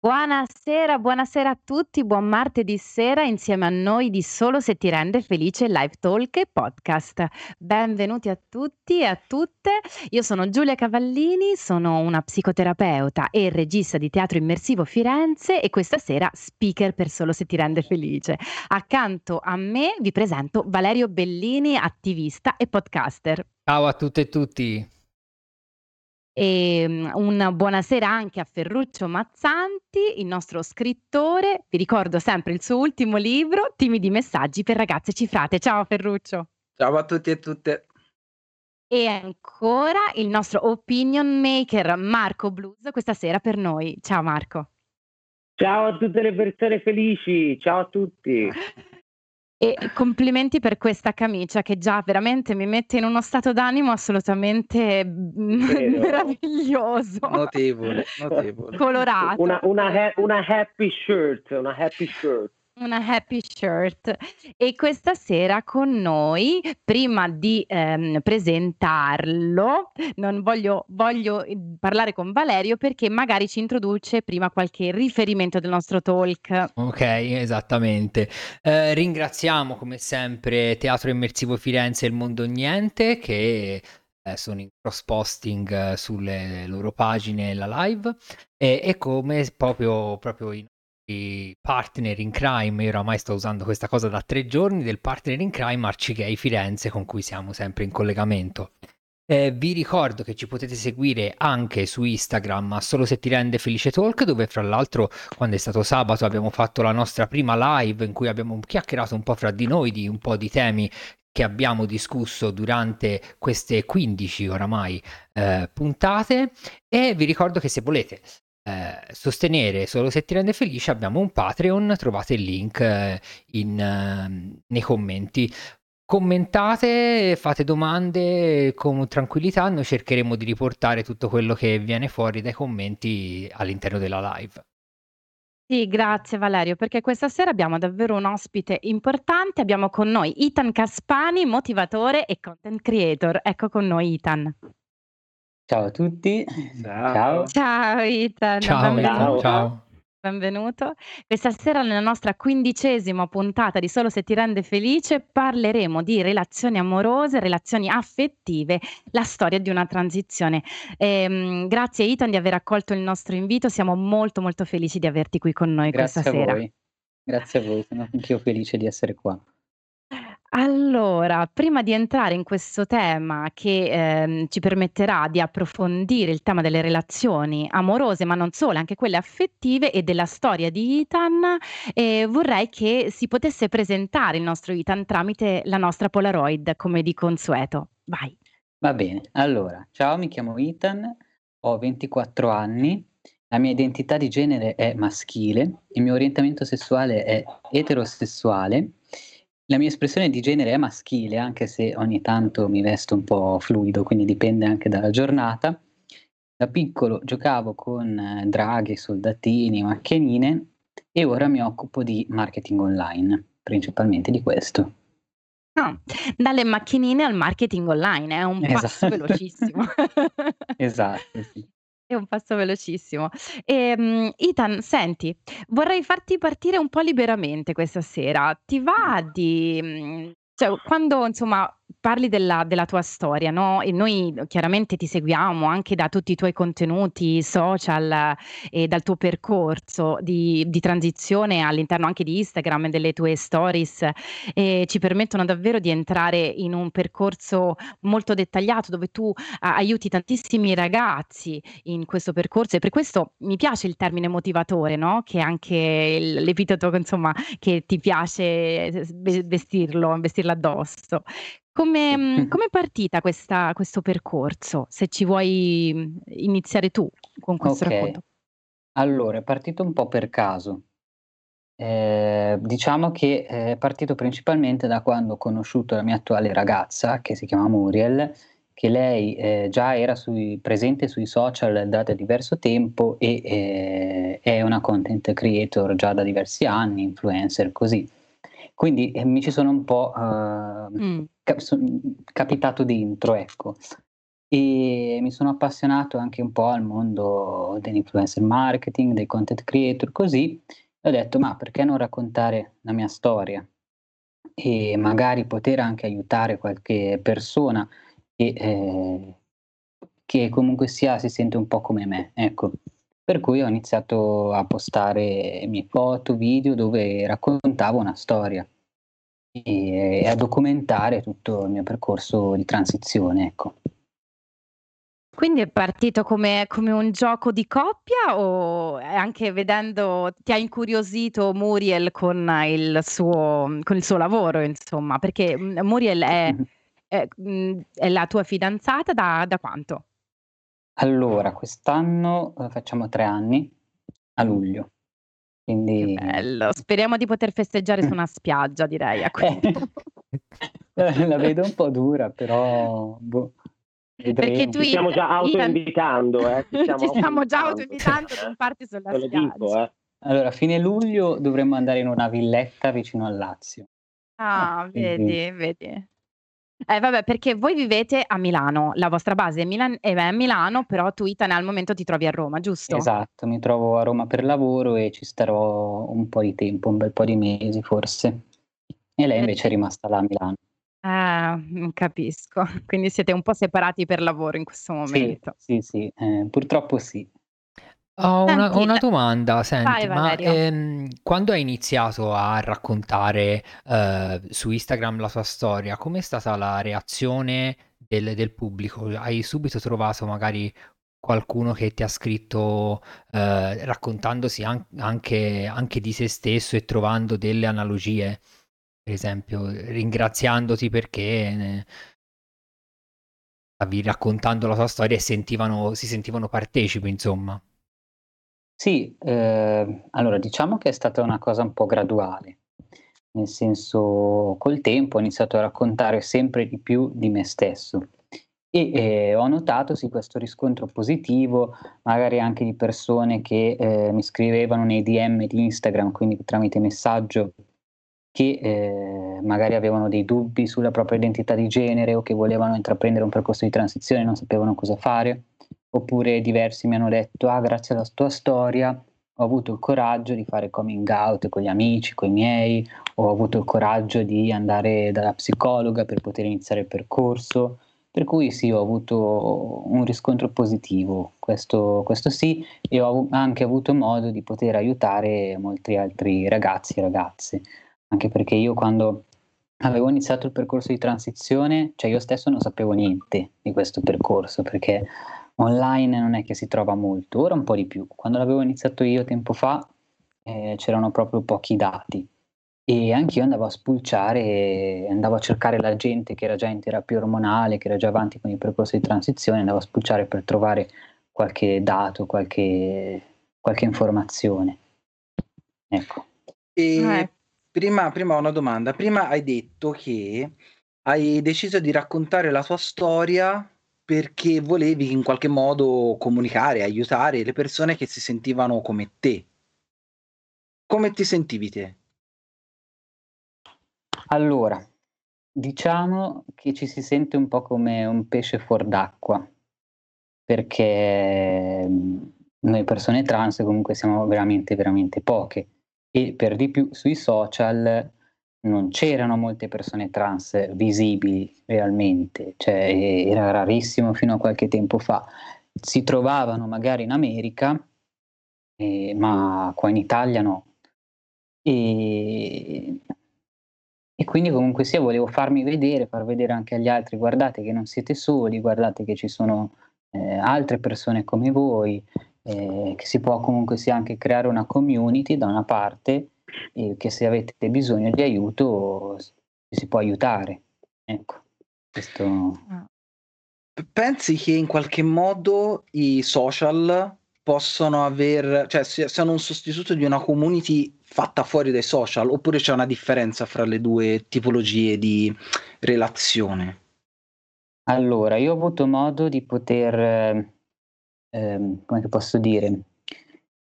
Buonasera, buonasera a tutti, buon martedì sera insieme a noi di Solo se ti rende felice live talk e podcast. Benvenuti a tutti e a tutte. Io sono Giulia Cavallini, sono una psicoterapeuta e regista di Teatro Immersivo Firenze e questa sera speaker per Solo se ti rende felice. Accanto a me vi presento Valerio Bellini, attivista e podcaster. Ciao a tutte e tutti. E ehm, una buonasera anche a Ferruccio Mazzanti, il nostro scrittore. Vi ricordo sempre il suo ultimo libro, Timidi messaggi per ragazze cifrate. Ciao Ferruccio. Ciao a tutti e tutte. E ancora il nostro opinion maker Marco Blues questa sera per noi. Ciao Marco. Ciao a tutte le persone felici, ciao a tutti. E complimenti per questa camicia che già veramente mi mette in uno stato d'animo assolutamente Vero. meraviglioso. Notevole, notevole. Colorato. Una, una, una happy shirt, una happy shirt. Una happy shirt. E questa sera con noi, prima di ehm, presentarlo, non voglio, voglio eh, parlare con Valerio perché magari ci introduce prima qualche riferimento del nostro talk. Ok, esattamente. Eh, ringraziamo come sempre Teatro Immersivo Firenze e il Mondo Niente che eh, sono in cross posting eh, sulle loro pagine la live e, e come proprio, proprio in partner in crime, io oramai sto usando questa cosa da tre giorni, del partner in crime Arcigay Firenze con cui siamo sempre in collegamento. Eh, vi ricordo che ci potete seguire anche su Instagram solo se ti rende felice talk dove fra l'altro quando è stato sabato abbiamo fatto la nostra prima live in cui abbiamo chiacchierato un po' fra di noi di un po' di temi che abbiamo discusso durante queste 15 oramai eh, puntate e vi ricordo che se volete eh, sostenere solo se ti rende felice abbiamo un Patreon, trovate il link eh, in, eh, nei commenti. Commentate, fate domande con tranquillità, noi cercheremo di riportare tutto quello che viene fuori dai commenti all'interno della live. Sì, grazie Valerio, perché questa sera abbiamo davvero un ospite importante. Abbiamo con noi Itan Caspani, motivatore e content creator. Ecco con noi Itan. Ciao a tutti. Ciao. Ciao Ethan, Ciao, benvenuto. ciao. Benvenuto. Questa sera nella nostra quindicesima puntata di Solo se ti rende felice parleremo di relazioni amorose, relazioni affettive, la storia di una transizione. Ehm, grazie Ethan di aver accolto il nostro invito, siamo molto molto felici di averti qui con noi Grazie questa a sera. voi. Grazie a voi, sono anch'io felice di essere qua. Allora, prima di entrare in questo tema che, ehm, ci permetterà di approfondire il tema delle relazioni amorose, ma non solo, anche quelle affettive e della storia di Ethan, ehm, vorrei che si potesse presentare il nostro Ethan tramite la nostra Polaroid, come di consueto. Vai. Va bene, allora, ciao, mi chiamo Ethan, ho 24 anni, la mia identità di genere è maschile, il mio orientamento sessuale è eterosessuale la mia espressione di genere è maschile, anche se ogni tanto mi vesto un po' fluido, quindi dipende anche dalla giornata. Da piccolo giocavo con eh, draghi, soldatini, macchinine e ora mi occupo di marketing online, principalmente di questo. Ah, dalle macchinine al marketing online, è un passo Esatto. velocissimo. Esatto, sì. È un passo velocissimo. Ehm, Ethan, senti, vorrei farti partire un po' liberamente questa sera. Ti va di mhmm, cioè quando insomma parli della della tua storia, no, e noi chiaramente ti seguiamo anche da tutti i tuoi contenuti social e dal tuo percorso di di transizione all'interno anche di Instagram e delle tue stories, ehm, ci permettono davvero di entrare in un percorso molto dettagliato dove tu aiuti tantissimi ragazzi in questo percorso. E per questo mi piace il termine motivatore, no, che è anche il l'epiteto insomma che ti piace ve vestirlo vestirlo addosso. Come mhmm, com'è partita questa questo percorso? Se ci vuoi, mhmm, iniziare tu con questo Okay. racconto. Allora, è partito un po' per caso. Ehm, diciamo che è partito principalmente da quando ho conosciuto la mia attuale ragazza, che si chiama Muriel, che lei, ehm, già era sui presente sui social da da diverso tempo e, ehm, è una content creator già da diversi anni, influencer, così. Quindi, ehm, mi ci sono un po', cap son capitato dentro, ecco. e mi sono appassionato anche un po' al mondo dell'influencer marketing, dei content creator, così ho detto: "Ma perché non raccontare la mia storia e magari poter anche aiutare qualche persona che ehm, che comunque sia si sente un po' come me", ecco. Per cui ho iniziato a postare mie foto, video dove raccontavo una storia e a documentare tutto il mio percorso di transizione, ecco. Quindi è partito come come un gioco di coppia o, anche vedendo ti ha incuriosito Muriel con il suo con il suo lavoro insomma? Perché, mhmm, Muriel è Mh-mh. è mhmm, è la tua fidanzata da da quanto? Allora, quest'anno, uhm, facciamo 3 anni, a luglio. Che Quindi bello, speriamo di poter festeggiare su una spiaggia direi a Eh, questo la vedo un po' dura, però boh, Perché tu Ci stiamo già Itan autoinvitando, eh, ci stiamo ci stiamo già autoinvitando, per parti sulla Te lo dico, spiaggia. eh. Allora, a fine luglio dovremmo andare in una villetta vicino al Lazio. Ah, Quindi vedi, vedi. Eh vabbè, perché voi vivete a Milano, la vostra base è Milan è a Milano, però tu Itan al momento ti trovi a Roma, giusto? Esatto, mi trovo a Roma per lavoro e ci starò un po' di tempo, un bel po' di mesi forse. E lei invece è rimasta là a Milano. Ah, capisco. Quindi siete un po' separati per lavoro in questo Sì, momento. sì, sì, ehm, purtroppo sì. Ho una Senti, una le domanda, vai senti, ma, Valerio. ehm, quando hai iniziato a raccontare, uhm, su Instagram la tua storia, com'è stata la reazione del del pubblico? Hai subito trovato magari qualcuno che ti ha scritto, uhm, raccontandosi an anche anche di se stesso e trovando delle analogie? Per esempio, ringraziandoti perché ne stavi raccontando la tua storia e sentivano si sentivano partecipi insomma. Sì, ehm, allora diciamo che è stata una cosa un po' graduale, nel senso col tempo ho iniziato a raccontare sempre di più di me stesso e, ehm, ho notato sì questo riscontro positivo, magari anche di persone che, ehm, mi scrivevano nei DM di Instagram, quindi tramite messaggio, che, ehm, magari avevano dei dubbi sulla propria identità di genere o che volevano intraprendere un percorso di transizione e non sapevano cosa fare. Oppure diversi mi hanno detto: "Ah, grazie alla tua storia ho avuto il coraggio di fare coming out con gli amici, coi miei, ho avuto il coraggio di andare dalla psicologa per poter iniziare il percorso". Per cui sì, ho avuto un riscontro positivo, questo questo sì, e ho anche avuto modo di poter aiutare molti altri ragazzi e ragazze. Anche perché io quando avevo iniziato il percorso di transizione, cioè io stesso non sapevo niente di questo percorso, perché online non è che si trova molto, ora un po' di più. Quando l'avevo iniziato io tempo fa, ehm, c'erano proprio pochi dati e anch'io andavo a spulciare, andavo a cercare la gente che era già in terapia ormonale, che era già avanti con il percorso di transizione, andavo a spulciare per trovare qualche dato, qualche qualche informazione. Ecco. E Eh. prima prima ho una domanda. Prima hai detto che hai deciso di raccontare la tua storia perché volevi in qualche modo comunicare, aiutare le persone che si sentivano come te. Come ti sentivi te? Allora, diciamo che ci si sente un po' come un pesce fuor d'acqua, perché, mhmm, noi persone trans comunque siamo veramente, veramente poche e per di più sui social non c'erano molte persone trans visibili realmente, cioè e era rarissimo fino a qualche tempo fa. Si trovavano magari in America, ehm, ma qua in Italia no. Ehm, e quindi comunque sia volevo farmi vedere, far vedere anche agli altri: "Guardate che non siete soli, guardate che ci sono, ehm, altre persone come voi, ehm, che si può comunque sia anche creare una community da una parte e che se avete bisogno di aiuto si può aiutare". Ecco, questo Ah. Pensi che in qualche modo i social possono aver cioè siano un sostituto di una community fatta fuori dai social, oppure c'è una differenza fra le 2 tipologie di relazione? Allora, io ho avuto modo di poter, ehm, come che posso dire,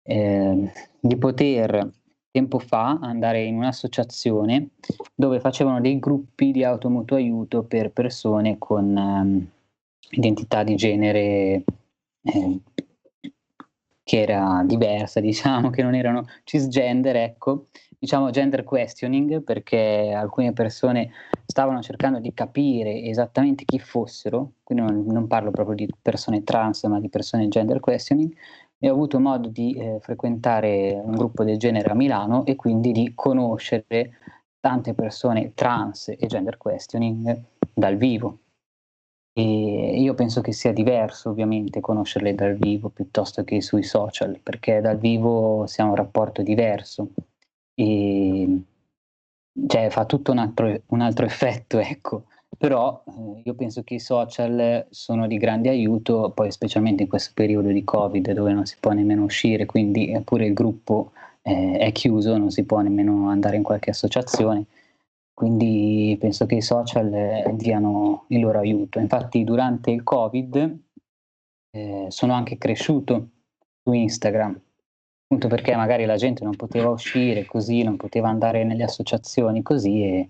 ehm, di poter tempo fa andare in un'associazione dove facevano dei gruppi di automutuo aiuto per persone con, identità di genere eh, che era diversa, diciamo, che non erano cisgender, ecco, diciamo gender questioning, perché alcune persone stavano cercando di capire esattamente chi fossero, quindi non, non parlo proprio di persone trans, ma di persone gender questioning, e ho avuto modo di eh, frequentare un gruppo del genere a Milano e quindi di conoscere tante persone trans e gender questioning dal vivo. E io penso che sia diverso ovviamente conoscerle dal vivo piuttosto che sui social, perché dal vivo si ha un rapporto diverso e cioè, fa tutto un altro, un altro effetto, ecco. Però eh, io penso che i social sono di grande aiuto, poi specialmente in questo periodo di Covid dove non si può nemmeno uscire, quindi pure il gruppo eh, è chiuso, non si può nemmeno andare in qualche associazione. Quindi penso che i social eh, diano il loro aiuto. Infatti durante il Covid eh, sono anche cresciuto su Instagram, appunto perché magari la gente non poteva uscire così, non poteva andare nelle associazioni così e,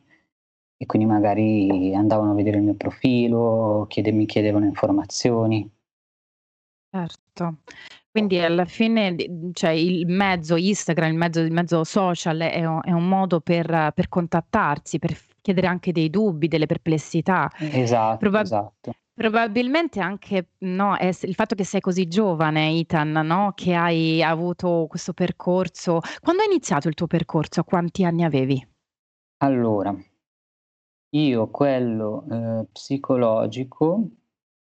e quindi magari andavano a vedere il mio profilo, chiede, mi chiedevano informazioni. Certo. Quindi alla fine cioè il mezzo Instagram, il mezzo il mezzo social è un è un modo per per contattarsi, per chiedere anche dei dubbi, delle perplessità. Esatto, Proba esatto. probabilmente anche, no, il fatto che sei così giovane Ethan, no, che hai avuto questo percorso quando è iniziato il tuo percorso? Quanti anni avevi? Allora, io quello, ehm, psicologico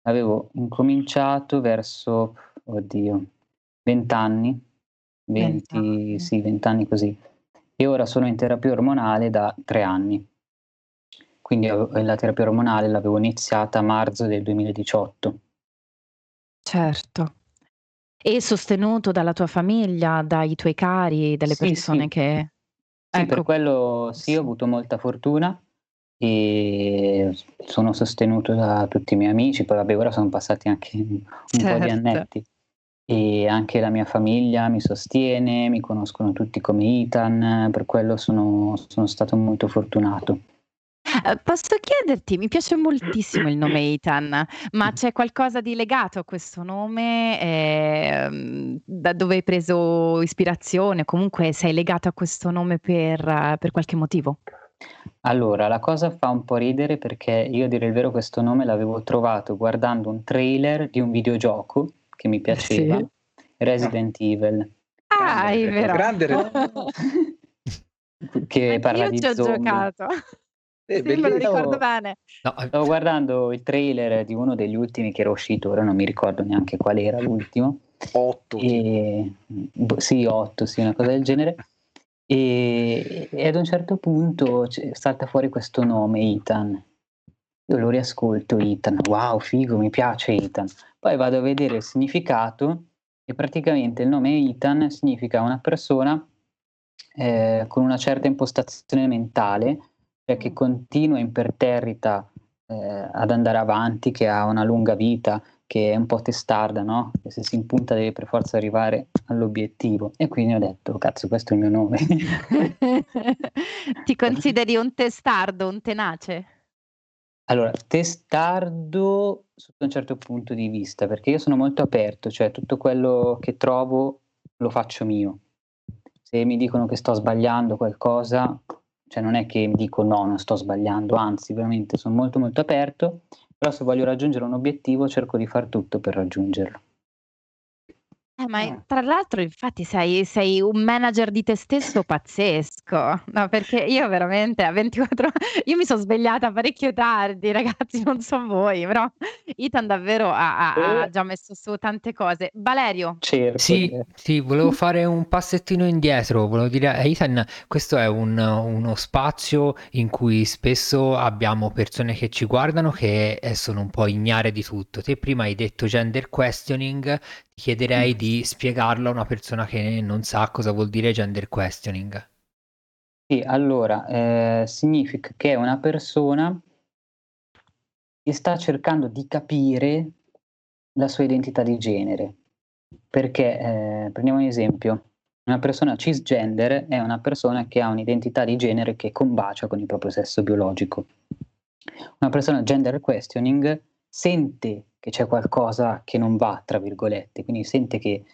avevo incominciato verso Oddio, 20 anni, 20 20 anni. sì, 20 anni così. E ora sono in terapia ormonale da 3 anni. Quindi avevo la terapia ormonale l'avevo iniziata a marzo del 2018. Certo. E sostenuto dalla tua famiglia, dai tuoi cari, dalle Sì, persone sì. che Sì, per ecco. quello sì, ho avuto molta fortuna e sono sostenuto da tutti i miei amici, poi vabbè ora son passati anche un un po' di Certo. annetti. E anche la mia famiglia mi sostiene, mi conoscono tutti come Ethan, per quello sono sono stato molto fortunato. Uhm, posso chiederti, mi piace moltissimo il nome Ethan, ma c'è qualcosa di legato a questo nome, ehm, da dove hai preso ispirazione, comunque sei legato a questo nome per per qualche motivo? Allora, la cosa fa un po' ridere perché io a dire il vero questo nome l'avevo trovato guardando un trailer di un videogioco che mi piaceva, Sì. Resident Evil. Ah, Grande hai Re vero. grande Re Che parla Anch'io di ci ho zombie. giocato. Eh, Sì, me lo bellissimo. ricordo bene. No, ehm Stavo guardando il trailer di uno degli ultimi che era uscito, ora non mi ricordo neanche qual era l'ultimo. 8 tipo. E boh, sì, 8, sì, una cosa del genere. E e ad un certo punto salta fuori questo nome Ethan. Io lo riascolto Ethan, wow figo, mi piace Ethan. Poi vado a vedere il significato e praticamente il nome Ethan significa una persona, ehm, con una certa impostazione mentale, cioè che continua imperterrita, ehm, ad andare avanti, che ha una lunga vita, che è un po' testarda, no, che se si impunta deve per forza arrivare all'obiettivo. E quindi ho detto: "Cazzo, questo è il mio nome." Ti consideri un testardo, un tenace? Allora, testardo sotto un certo punto di vista, perché io sono molto aperto, cioè tutto quello che trovo lo faccio mio. Se mi dicono che sto sbagliando qualcosa, cioè non è che dico: "No, non sto sbagliando", anzi veramente son molto, molto aperto, però se voglio raggiungere un obiettivo cerco di far tutto per raggiungerlo. Eh, ma i tra l'altro infatti sei sei un manager di te stesso pazzesco. No, perché io veramente a 24 io mi son svegliata parecchio tardi ragazzi, non so voi, però Ethan davvero ha ha ha Eh. già messo su tante cose. Valerio. Cerco, Sì, cer sì, volevo fare un passettino indietro, volevo dire a Ethan, questo è un uno spazio in cui spesso abbiamo persone che ci guardano che, ehm, sono un po' ignare di tutto. Te prima hai detto gender questioning, ti chiederei Mh. di spiegarlo a una persona che non sa cosa vuol dire gender questioning. Sì, allora, ehm, significa che una persona che sta cercando di capire la sua identità di genere. Perché, ehm, prendiamo un esempio, una persona cisgender è una persona che ha un'identità di genere che combacia con il proprio sesso biologico. Una persona gender questioning sente che c'è qualcosa che non va, tra virgolette, quindi sente che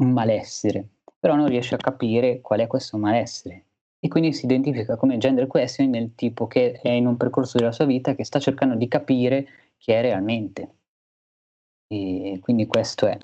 un malessere, però non riesce a capire qual è questo malessere e quindi si identifica come gender questioning nel tipo che è in un percorso della sua vita che sta cercando di capire chi è realmente. E quindi questo è.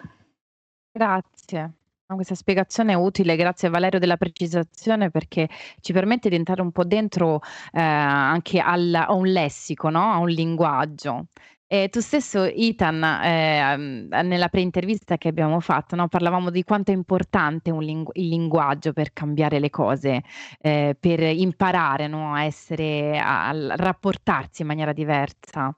Grazie. Questa spiegazione è utile, grazie Valerio della precisazione perché ci permette di entrare un po' dentro eh, anche al, a un lessico, no? a un linguaggio. E tu stesso, Ethan, eh, nella pre-intervista che abbiamo fatto, no? parlavamo di quanto è importante lingu- il linguaggio per cambiare le cose, eh, per imparare no? a essere, a, a rapportarsi in maniera diversa.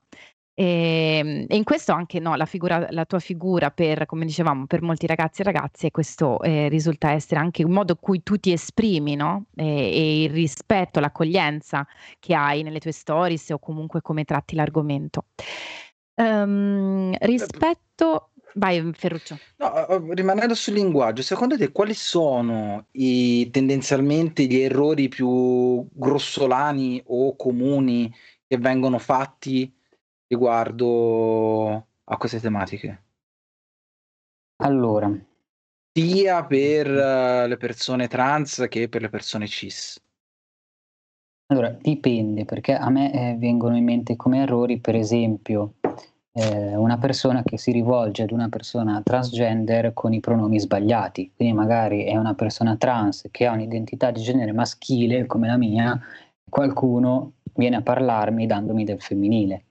Ehm, e in questo anche, no, la figura la tua figura per come dicevamo, per molti ragazzi e ragazze questo, ehm, risulta essere anche un modo in cui tu ti esprimi, no, e e il rispetto, l'accoglienza che hai nelle tue stories o comunque come tratti l'argomento. Uhm, rispetto vai Ferruccio. No, rimanendo sul linguaggio, secondo te quali sono i tendenzialmente gli errori più grossolani o comuni che vengono fatti riguardo a queste tematiche? Allora. Sia per uh, le persone trans che per le persone cis. Allora, dipende, perché a me eh, vengono in mente come errori, per esempio, eh, una persona che si rivolge ad una persona transgender con i pronomi sbagliati, quindi magari è una persona trans che ha un'identità di genere maschile come la mia, qualcuno viene a parlarmi dandomi del femminile.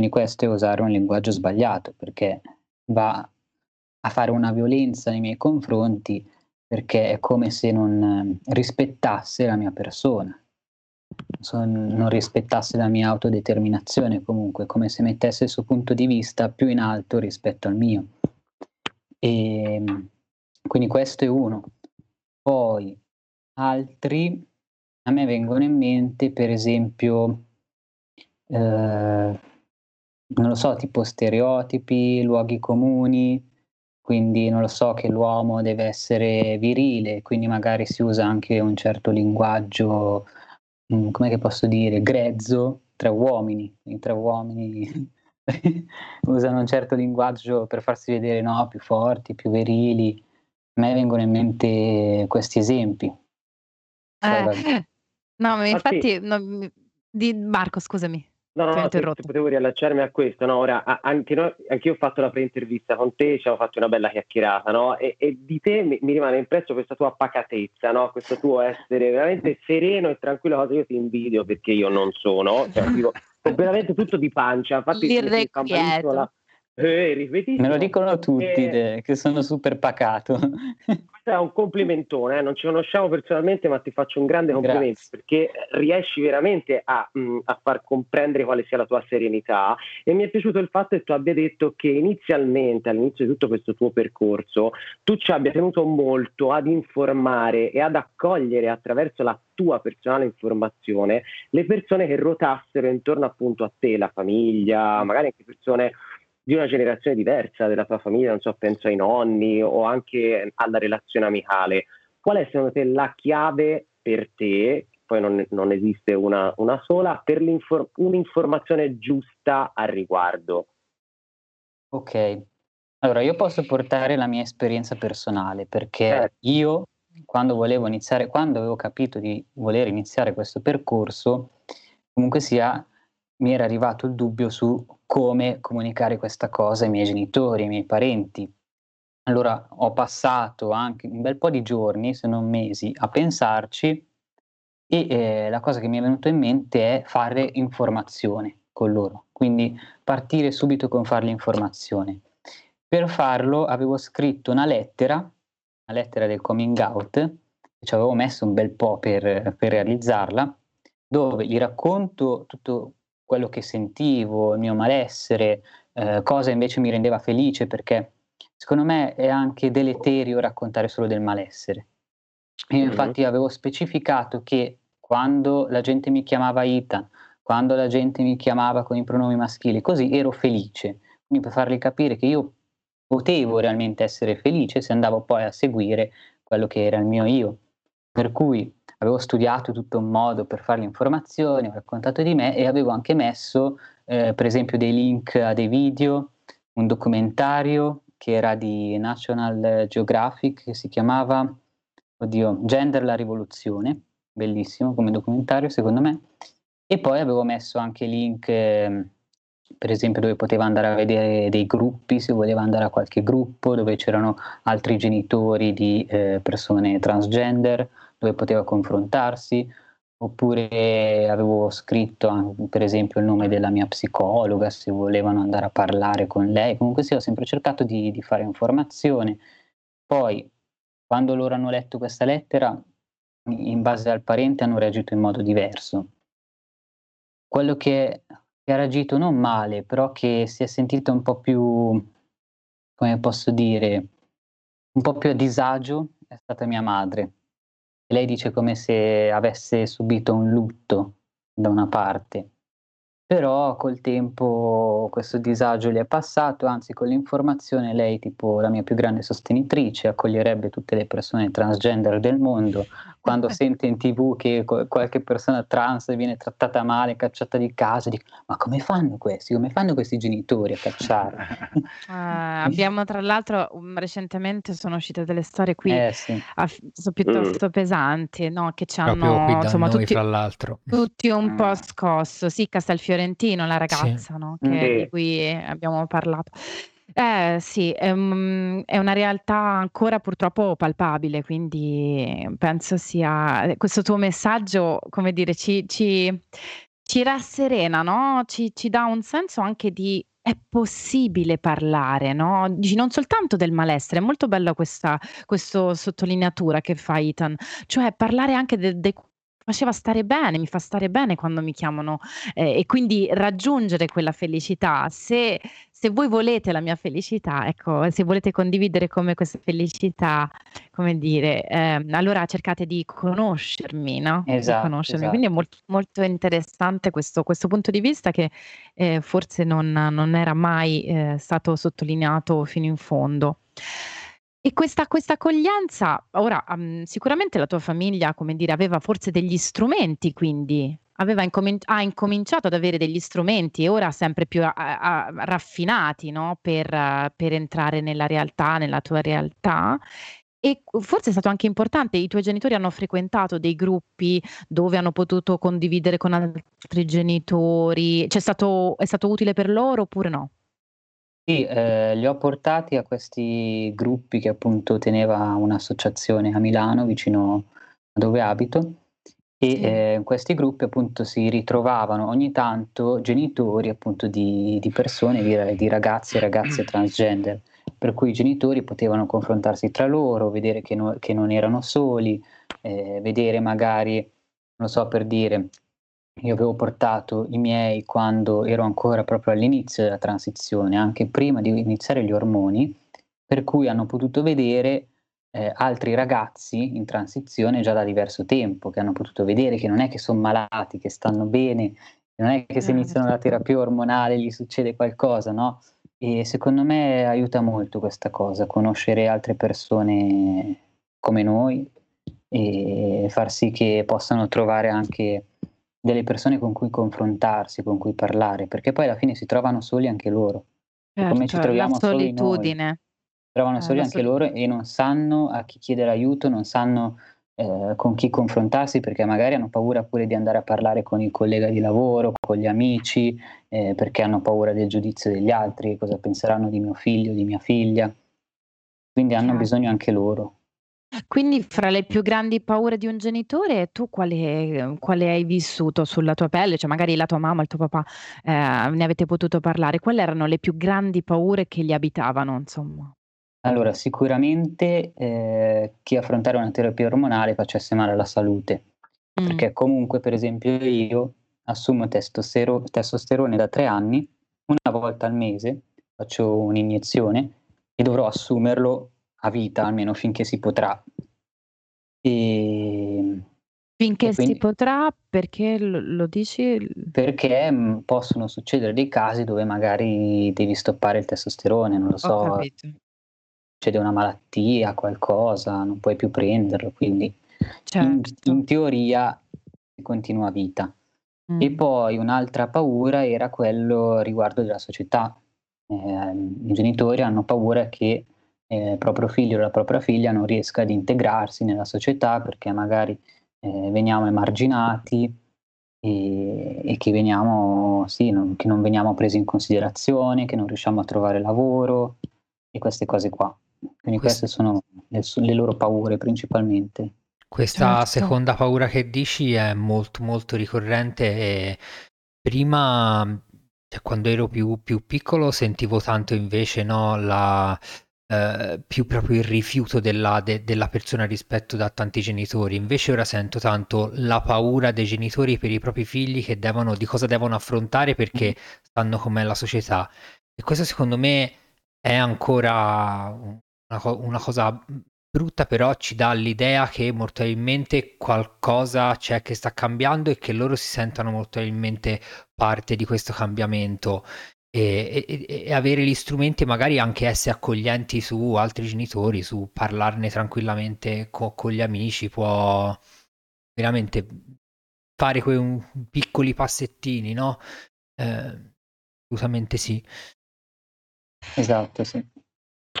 Quindi questo è usare un linguaggio sbagliato perché va a fare una violenza nei miei confronti perché è come se non eh, rispettasse la mia persona, non rispettasse la mia autodeterminazione comunque, come se mettesse il suo punto di vista più in alto rispetto al mio. E ehm, quindi questo è uno. Poi altri a me vengono in mente, per esempio, eh, non lo so, tipo stereotipi, luoghi comuni, quindi non lo so che l'uomo deve essere virile, quindi magari si usa anche un certo linguaggio, mm, come posso dire, grezzo tra uomini, i tre uomini usano un certo linguaggio per farsi vedere no, più forti, più virili. A me vengono in mente questi esempi. Eh, no, ma infatti, no, di Marco, scusami. No, no, no, se, se potevo riallacciarmi a questo, no? Ora, anche noi, anche io ho fatto la pre-intervista con te, ci abbiamo fatto una bella chiacchierata, no? E, e di te mi, mi, rimane impresso questa tua pacatezza, no? Questo tuo essere veramente sereno e tranquillo, cosa io ti invidio perché io non sono, cioè, dico, veramente tutto di pancia, infatti L'irrequieto. Eh, Me lo dicono tutti eh, che sono super pacato. Questo è un complimentone, eh? non ci conosciamo personalmente, ma ti faccio un grande complimento Grazie. perché riesci veramente a, mh, mm, a, far comprendere quale sia la tua serenità. E mi è piaciuto il fatto che tu abbia detto che inizialmente, all'inizio di tutto questo tuo percorso, tu ci abbia tenuto molto ad informare e ad accogliere attraverso la tua personale informazione le persone che ruotassero intorno appunto a te, la famiglia, magari anche persone di una generazione diversa della tua famiglia, non so, penso ai nonni o anche alla relazione amicale. Qual è secondo te la chiave per te, poi non, non esiste una, una, sola, per un'informazione giusta al riguardo? Ok, allora io posso portare la mia esperienza personale perché eh. io quando volevo iniziare, quando avevo capito di voler iniziare questo percorso, comunque sia mi era arrivato il dubbio su come comunicare questa cosa ai miei genitori, ai miei parenti. Allora ho passato anche un bel po' di giorni, se non mesi, a pensarci e eh, la cosa che mi è venuta in mente è fare informazione con loro, quindi partire subito con fare l'informazione. Per farlo avevo scritto una lettera, una lettera del coming out, ci avevo messo un bel po' per, per realizzarla, dove gli racconto tutto quello che sentivo, il mio malessere, eh, cosa invece mi rendeva felice, perché secondo me è anche deleterio raccontare solo del malessere. Io infatti avevo specificato che quando la gente mi chiamava Ethan, quando la gente mi chiamava con i pronomi maschili, così ero felice. Quindi per fargli capire che io potevo realmente essere felice se andavo poi a seguire quello che era il mio io. Per cui avevo studiato tutto un modo per fare le informazioni, ho raccontato di me e avevo anche messo eh, per esempio dei link a dei video, un documentario che era di National Geographic che si chiamava oddio, Gender la rivoluzione, bellissimo come documentario secondo me. E poi avevo messo anche link, eh, per esempio, dove poteva andare a vedere dei gruppi, se voleva andare a qualche gruppo, dove c'erano altri genitori di eh, persone transgender, dove poteva confrontarsi, oppure avevo scritto per esempio il nome della mia psicologa se volevano andare a parlare con lei, comunque sì ho sempre cercato di, di fare informazione. Poi quando loro hanno letto questa lettera, in base al parente hanno reagito in modo diverso. Quello che, che ha reagito non male, però che si è sentito un po' più, come posso dire, un po' più a disagio è stata mia madre. Lei dice come se avesse subito un lutto da una parte però col tempo questo disagio le è passato, anzi con l'informazione lei, tipo la mia più grande sostenitrice, accoglierebbe tutte le persone transgender del mondo, quando sente in tv che qualche persona trans viene trattata male, cacciata di casa, dice ma come fanno questi? Come fanno questi genitori a cacciare? Uh, abbiamo tra l'altro um, recentemente sono uscite delle storie qui eh, sì. a, sono piuttosto mm. pesanti, no? che ci hanno insomma, noi, tutti, tutti un po' scosso. Sì, Castelfiore Fiorentino, la ragazza, no, che Sì. di cui abbiamo parlato. Eh sì, è mhmm, è una realtà ancora purtroppo palpabile, quindi penso sia ehm, questo tuo messaggio, come dire, ci ci ci rasserena, no, ci ci dà un senso anche di è possibile parlare, no, dici non soltanto del malessere, è molto bella questa questo sottolineatura che fa Ethan, cioè parlare anche de de faceva stare bene, mi fa stare bene quando mi chiamano, ehm, e quindi raggiungere quella felicità. Se se voi volete la mia felicità, ecco, se volete condividere con me questa felicità, come dire, ehm, allora cercate di conoscermi, no, di Esatto, conoscermi. Quindi è esatto. molt molto interessante questo questo punto di vista che, ehm, forse non non era mai, ehm, stato sottolineato fino in fondo. E questa questa accoglienza ora, uhm, sicuramente la tua famiglia, come dire, aveva forse degli strumenti quindi, aveva incomin ha incominciato ad avere degli strumenti e ora sempre più a a raffinati, no, per per entrare nella realtà, nella tua realtà. E forse è stato anche importante, i tuoi genitori hanno frequentato dei gruppi dove hanno potuto condividere con altri genitori? C'è stato è stato utile per loro oppure no? Sì, ehm, li ho portati a questi gruppi che appunto teneva un'associazione a Milano, vicino a dove abito, e, Sì. ehm, in questi gruppi appunto si ritrovavano ogni tanto genitori appunto di di persone, di di ragazzi e ragazze transgender, per cui i genitori potevano confrontarsi tra loro, vedere che no che non erano soli, ehm, vedere magari, non so, per dire, io avevo portato i miei quando ero ancora proprio all'inizio della transizione, anche prima di iniziare gli ormoni, per cui hanno potuto vedere, ehm, altri ragazzi in transizione già da diverso tempo, che hanno potuto vedere che non è che son malati, che stanno bene, non è che se iniziano la terapia ormonale gli succede qualcosa, no, e secondo me aiuta molto questa cosa, conoscere altre persone come noi e far sì che possano trovare anche delle persone con cui confrontarsi, con cui parlare, perché poi alla fine si trovano soli anche loro. Come ci Certo, la troviamo soli noi. solitudine. Si trovano Eh, soli la anche soli loro e non sanno a chi chiedere aiuto, non sanno, ehm, con chi confrontarsi, perché magari hanno paura pure di andare a parlare con il collega di lavoro, con gli amici, ehm, perché hanno paura del giudizio degli altri, cosa penseranno di mio figlio, di mia figlia. Quindi hanno Certo. bisogno anche loro. Quindi fra le più grandi paure di un genitore, tu quale quale hai vissuto sulla tua pelle? Cioè magari la tua mamma, il tuo papà, ehm, ne avete potuto parlare. Quali erano le più grandi paure che li abitavano, insomma? Allora, sicuramente, ehm, che affrontare una terapia ormonale facesse male alla salute, Mh. perché comunque, per esempio, io assumo testostero testosterone da 3 anni, una volta al mese faccio un'iniezione e dovrò assumerlo a vita, almeno finché si potrà. Ehm, Finché e si quindi potrà, perché lo lo dici? Perché, mhmm, possono succedere dei casi dove magari devi stoppare il testosterone, non lo Ho so capito. succede una malattia, qualcosa, non puoi più prenderlo, quindi in Certo. in teoria si continua a vita. E poi un'altra paura era quello riguardo della società. Ehm, i genitori hanno paura che, il proprio figlio o la propria figlia non riesca ad integrarsi nella società perché magari, ehm, veniamo emarginati, ehm, e che veniamo sì, non che non veniamo presi in considerazione, che non riusciamo a trovare lavoro e queste cose qua. Quindi Quest queste sono le le loro paure principalmente. Questa Certo. seconda paura che dici è molto, molto ricorrente e prima, cioè quando ero più più piccolo sentivo tanto invece, no, la ehm, più proprio il rifiuto della de della persona rispetto da tanti genitori. Invece ora sento tanto la paura dei genitori per i propri figli che devono di cosa devono affrontare perché sanno com'è la società. E questo secondo me è ancora una co una cosa, brutta, però ci dà l'idea che molto probabilmente qualcosa c'è che sta cambiando e che loro si sentano molto probabilmente parte di questo cambiamento. E e e avere gli strumenti magari anche essere accoglienti su altri genitori, su parlarne tranquillamente co con gli amici può veramente, fare quei un piccoli passettini, no, ehm, assolutamente sì. Esatto, sì.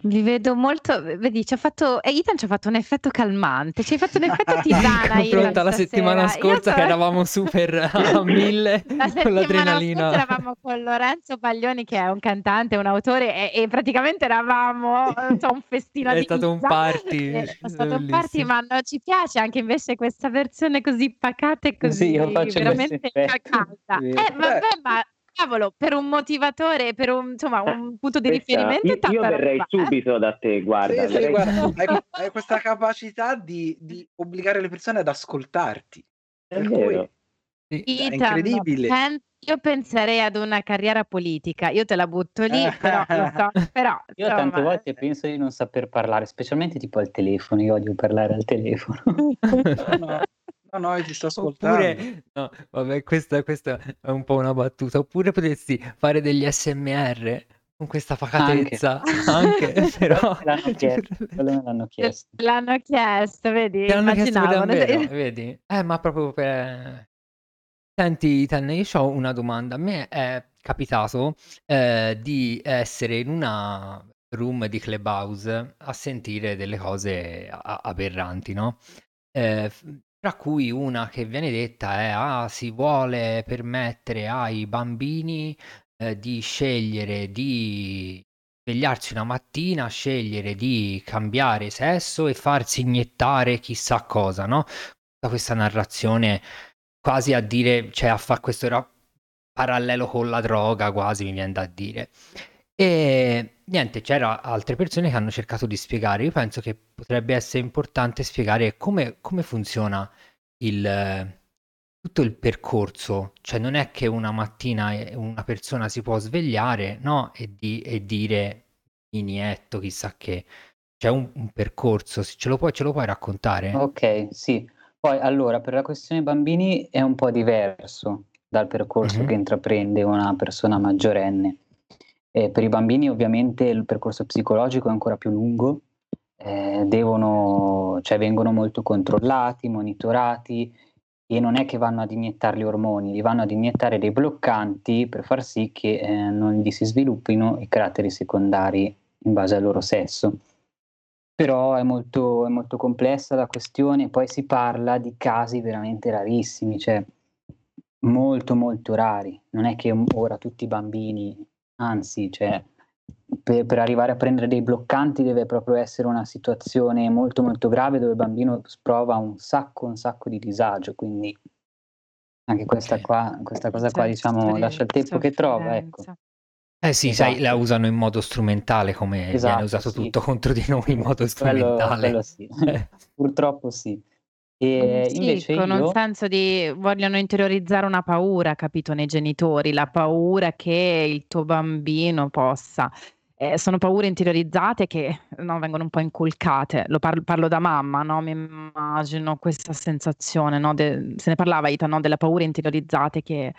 Vi vedo molto vedi ci ha fatto e Ethan ci ha fatto un effetto calmante, ci hai fatto un effetto tisana Ethan Confronto alla settimana scorsa so che eravamo super a 1000 La con settimana scorsa l'adrenalina. eravamo con Lorenzo Paglioni che è un cantante, un autore e e praticamente eravamo, non so, un festino È di stato un pizza. party, È è stato un party, ma no ci piace anche invece questa versione così pacata e Sì, così questo veramente calda. vero. Eh vabbè, ma cavolo, per un motivatore, per un insomma Eh, un punto di questa riferimento io io verrei roba, eh. subito da te, guarda, Sì, sì, guarda, hai hai questa capacità di di obbligare le persone ad ascoltarti. È Per cui vero. Sì. cioè, è incredibile. pen io penserei ad una carriera politica. Io te la butto lì, però lo so però Io tante insomma volte penso di non saper parlare, specialmente tipo al telefono, io odio parlare al telefono. No, no. No, no, io ti sto ascoltando. Oppure no, vabbè questa questa è un po' una battuta, oppure potresti fare degli ASMR con questa Anche. pacatezza, anche, però Me l'hanno chiesto, l'hanno chiesto. l'hanno chiesto, vedi? L'hanno chiesto davvero, vedi? Eh, ma proprio per Senti Ethan, io c'ho una domanda. A me è capitato, ehm, di essere in una room di Clubhouse a sentire delle cose a aberranti, no, f tra cui una che viene detta è: "Ah, si vuole permettere ai bambini, ehm, di scegliere di svegliarsi una mattina, scegliere di cambiare sesso e farsi iniettare chissà cosa", no, tutta questa narrazione quasi a dire cioè a fa questo ra parallelo con la droga quasi mi vien da dire. E niente, c'era altre persone che hanno cercato di spiegare. Io penso che potrebbe essere importante spiegare come come funziona il tutto il percorso. Cioè non è che una mattina, ehm, una persona si può svegliare, no, e di e dire: "Inietto chissà che". C'è un un percorso, ce lo puoi ce lo puoi raccontare? Okay, sì. Poi allora per la questione bambini è un po' diverso dal percorso che Mh-mh. intraprende una persona maggiorenne. Ehm, per i bambini ovviamente il percorso psicologico è ancora più lungo, ehm, devono cioè vengono molto controllati, monitorati e non è che vanno ad iniettargli ormoni, gli vanno ad iniettare dei bloccanti per far sì che, ehm, non gli si sviluppino i caratteri secondari in base al loro sesso. Però è molto è molto complessa la questione, poi si parla di casi veramente rarissimi, cioè molto, molto rari. Non è che, ora tutti i bambini anzi, cioè pe per arrivare a prendere dei bloccanti deve proprio essere una situazione molto, molto grave dove il bambino prova un sacco, un sacco di disagio, quindi anche questa qua questa cosa qua C'è diciamo lascia il tempo che trova, ecco. Eh sì, sai, la Esatto. usano in modo strumentale come viene Esatto, usato sì. tutto contro di noi in modo Quello strumentale. quello sì. Eh. Purtroppo sì. Mhmm, Ehm, sì, invece con un io senso di vogliono interiorizzare una paura, capito, nei genitori, la paura che il tuo bambino possa ehm, sono paure interiorizzate che, no, vengono un po' inculcate. Lo parl parlo da mamma, no, mi immagino questa sensazione, no, de se ne parlava Ethan, no, delle paure interiorizzate che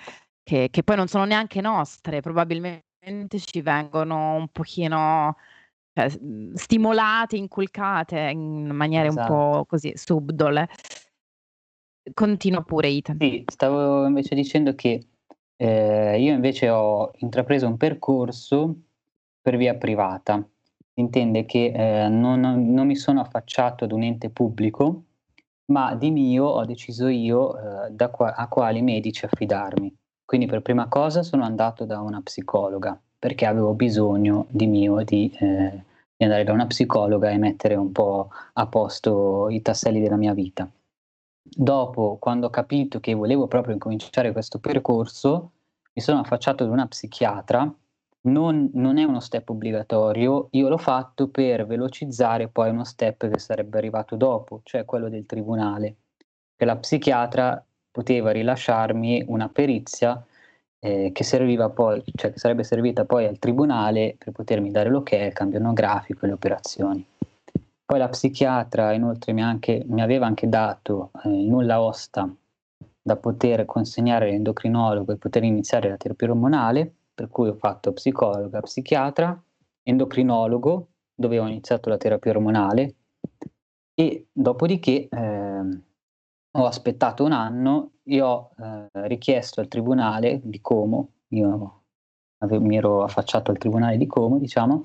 che che poi non sono neanche nostre, probabilmente ci vengono un pochino, cioè, mhmm, stimolate, inculcate in maniere un Esatto. po' così subdole. Continua pure Ethan. Sì, stavo invece dicendo che eh, io invece ho intrapreso un percorso per via privata. Intende che eh, non, non, mi sono affacciato ad un ente pubblico, ma di mio ho deciso io eh, qua, a quali medici affidarmi. Quindi per prima cosa sono andato da una psicologa perché avevo bisogno di mio di, eh, di andare da una psicologa e mettere un po' a posto i tasselli della mia vita. Dopo, quando ho capito che volevo proprio incominciare questo percorso, mi sono affacciato ad una psichiatra. Non, non, è uno step obbligatorio, io l'ho fatto per velocizzare poi uno step che sarebbe arrivato dopo, cioè quello del tribunale, che la psichiatra poteva rilasciarmi una perizia eh, che poi, cioè che sarebbe servita poi al tribunale per potermi dare l'ok, il cambio enografico e le operazioni. Poi la psichiatra inoltre mi, anche, mi aveva anche dato eh, nulla osta da poter consegnare all'endocrinologo e poter iniziare la terapia ormonale, per cui ho fatto psicologa, psichiatra, endocrinologo, dove ho iniziato la terapia ormonale e dopodiché eh, ho aspettato un anno e ho eh, richiesto al tribunale di Como, io avevo, mi ero affacciato al tribunale di Como, diciamo,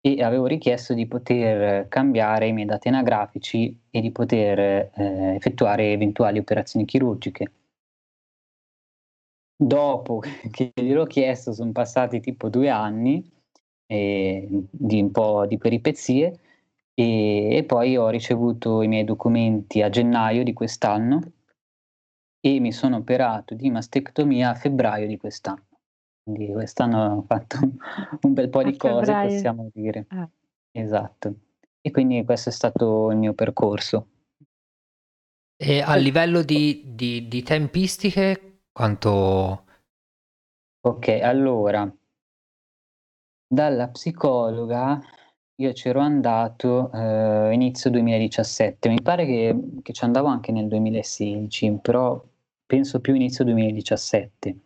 e avevo richiesto di poter cambiare i miei dati anagrafici e di poter eh, effettuare eventuali operazioni chirurgiche. Dopo che gliel'ho chiesto sono passati tipo due anni eh, di un po' di peripezie e, e poi ho ricevuto i miei documenti a gennaio di quest'anno e mi sono operato di mastectomia a febbraio di quest'anno. Quindi quest'anno ho fatto un bel po' di cose, possiamo dire. Eh. Esatto. E quindi questo è stato il mio percorso. E a livello di, di, di tempistiche, quanto... Ok, allora, dalla psicologa io c'ero andato eh, inizio 2017, mi pare che, che ci andavo anche nel 2016, però penso più inizio 2017.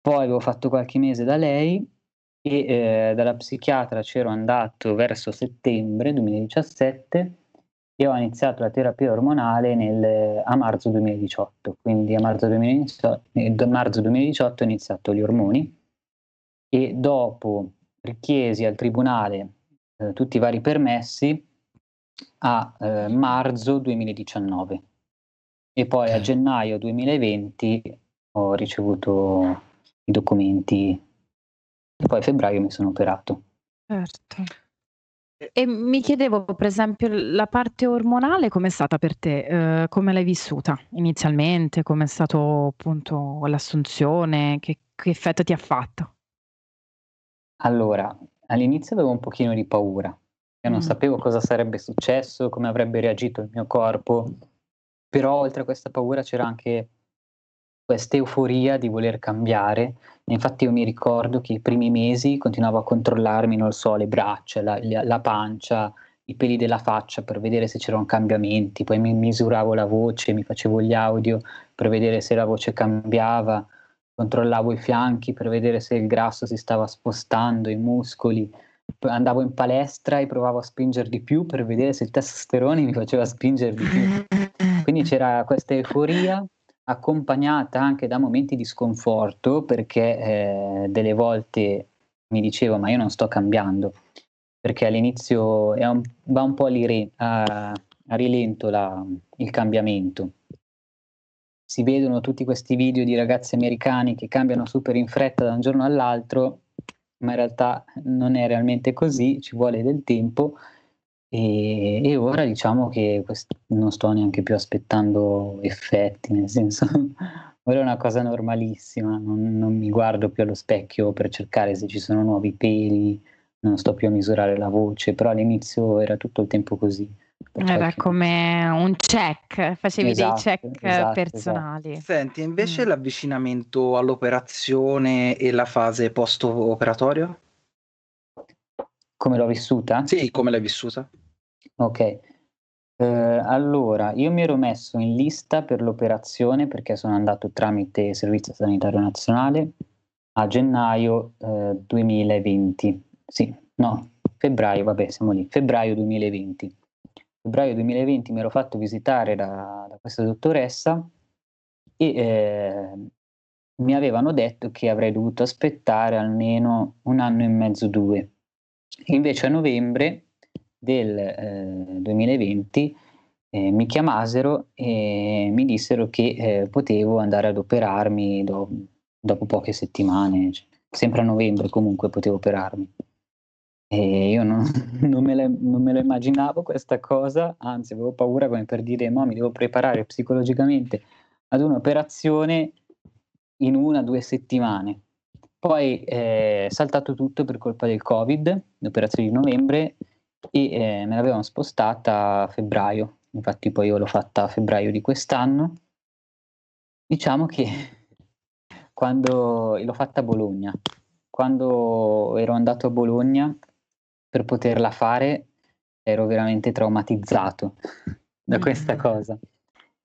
Poi avevo fatto qualche mese da lei e eh, dalla psichiatra c'ero andato verso settembre 2017 e ho iniziato la terapia ormonale nel, a marzo 2018. Quindi a marzo 2018, eh, marzo 2018 ho iniziato gli ormoni e dopo richiesi al tribunale eh, tutti i vari permessi a eh, marzo 2019 e poi a gennaio 2020 ho ricevuto i documenti e poi a febbraio mi sono operato. Certo. E mi chiedevo, per esempio, la parte ormonale com'è stata per te? Eh, come l'hai vissuta inizialmente? Com'è stato appunto l'assunzione? Che, che effetto ti ha fatto? Allora, all'inizio avevo un pochino di paura. Io non mm. sapevo cosa sarebbe successo, come avrebbe reagito il mio corpo, però oltre a questa paura c'era anche questa euforia di voler cambiare. Infatti io mi ricordo che i primi mesi continuavo a controllarmi, non so, le braccia, la, la pancia, i peli della faccia per vedere se c'erano cambiamenti, poi mi misuravo la voce, mi facevo gli audio per vedere se la voce cambiava, controllavo i fianchi per vedere se il grasso si stava spostando, i muscoli, andavo in palestra e provavo a spingere di più per vedere se il testosterone mi faceva spingere di più. Quindi c'era questa euforia accompagnata anche da momenti di sconforto perché eh, delle volte mi dicevo ma io non sto cambiando perché all'inizio un, va un po' a, a rilento la, il cambiamento. Si vedono tutti questi video di ragazzi americani che cambiano super in fretta da un giorno all'altro, ma in realtà non è realmente così, ci vuole del tempo e, e ora diciamo che quest- non sto neanche più aspettando effetti, nel senso, ora è una cosa normalissima, non, non mi guardo più allo specchio per cercare se ci sono nuovi peli, non sto più a misurare la voce, però all'inizio era tutto il tempo così. Era come un check, facevi esatto, dei check esatto, esatto. personali. Esatto. Senti, invece mm. l'avvicinamento all'operazione e la fase post-operatoria? Come l'ho vissuta? Sì, come l'hai vissuta? Ok. Eh, allora, io mi ero messo in lista per l'operazione perché sono andato tramite Servizio Sanitario Nazionale a gennaio eh, 2020. Sì, no, febbraio, vabbè, siamo lì, febbraio 2020. Febbraio 2020 mi ero fatto visitare da, da questa dottoressa e eh, mi avevano detto che avrei dovuto aspettare almeno un anno e mezzo, due. Invece a novembre del eh, 2020 eh, mi chiamasero e mi dissero che eh, potevo andare ad operarmi do- dopo poche settimane, cioè, sempre a novembre comunque potevo operarmi. E io non, non, me non, me lo immaginavo questa cosa, anzi avevo paura come per dire ma mi devo preparare psicologicamente ad un'operazione in una o due settimane. Poi è saltato tutto per colpa del Covid, l'operazione di novembre, e eh, me l'avevano spostata a febbraio. Infatti poi io l'ho fatta a febbraio di quest'anno. Diciamo che quando l'ho fatta a Bologna, quando ero andato a Bologna per poterla fare ero veramente traumatizzato da questa cosa.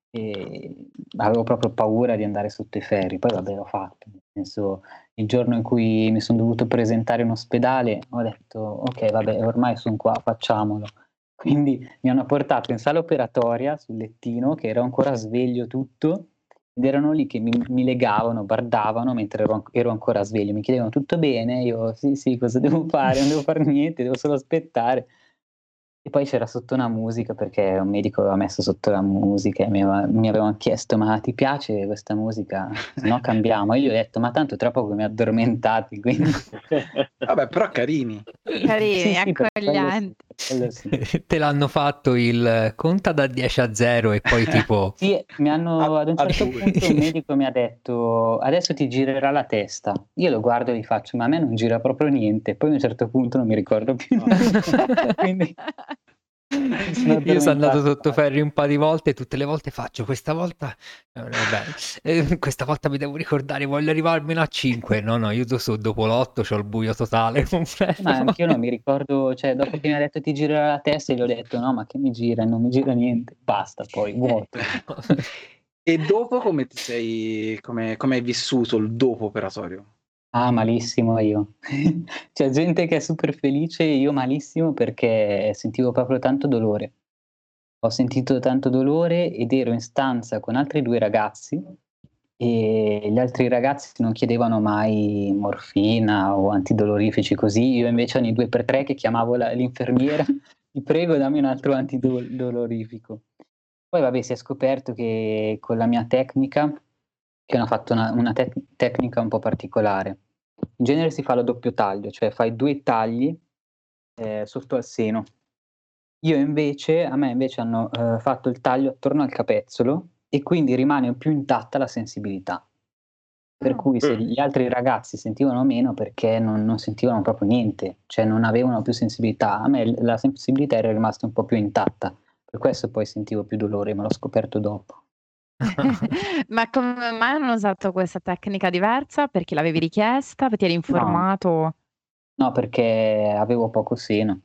E avevo proprio paura di andare sotto i ferri, poi vabbè l'ho fatto, nel senso il giorno in cui mi sono dovuto presentare in ospedale ho detto ok vabbè ormai sono qua, facciamolo. Quindi mi hanno portato in sala operatoria sul lettino che ero ancora sveglio tutto ed erano lì che mi, mi legavano, guardavano mentre ero, ero, ancora sveglio, mi chiedevano tutto bene, io sì sì cosa devo fare, non devo fare niente, devo solo aspettare. E poi c'era sotto una musica perché un medico aveva messo sotto la musica e mi, aveva, mi avevano chiesto ma ti piace questa musica? Se no cambiamo. E io gli ho detto ma tanto tra poco mi addormentati. Quindi... Vabbè però carini. Carini, sì, accoglienti. Sì, sì. Te l'hanno fatto il conta da 10 a 0 e poi tipo... sì, mi hanno, ad un certo punto un medico mi ha detto adesso ti girerà la testa. Io lo guardo e gli faccio ma a me non gira proprio niente. Poi a un certo punto non mi ricordo più. quindi... Io sono andato sotto ferri un paio di volte e tutte le volte faccio questa volta eh, eh, questa volta mi devo ricordare voglio arrivare almeno a 5 no no io so, dopo l'8 ho il buio totale ma anche io non mi ricordo cioè dopo che mi ha detto ti girerà la testa gli ho detto no ma che mi gira non mi gira niente basta poi vuoto e dopo come ti sei come, come hai vissuto il dopo operatorio Ah, malissimo io. C'è gente che è super felice, io malissimo perché sentivo proprio tanto dolore. Ho sentito tanto dolore ed ero in stanza con altri due ragazzi e gli altri ragazzi non chiedevano mai morfina o antidolorifici così, io invece ogni due per tre che chiamavo la, l'infermiera, ti prego dammi un altro antidolorifico. Poi vabbè si è scoperto che con la mia tecnica, che hanno fatto una, una te- tecnica un po' particolare, in genere si fa la doppio taglio, cioè fai due tagli eh, sotto al seno. Io invece, a me invece hanno eh, fatto il taglio attorno al capezzolo e quindi rimane più intatta la sensibilità. Per ah. cui se mm. gli altri ragazzi sentivano meno perché non, non, sentivano proprio niente, cioè non avevano più sensibilità, a me la sensibilità era rimasta un po' più intatta, per questo poi sentivo più dolore, ma l'ho scoperto dopo. Ma come mai hanno usato questa tecnica diversa? Perché l'avevi richiesta? Ti eri No. informato? No, perché avevo poco seno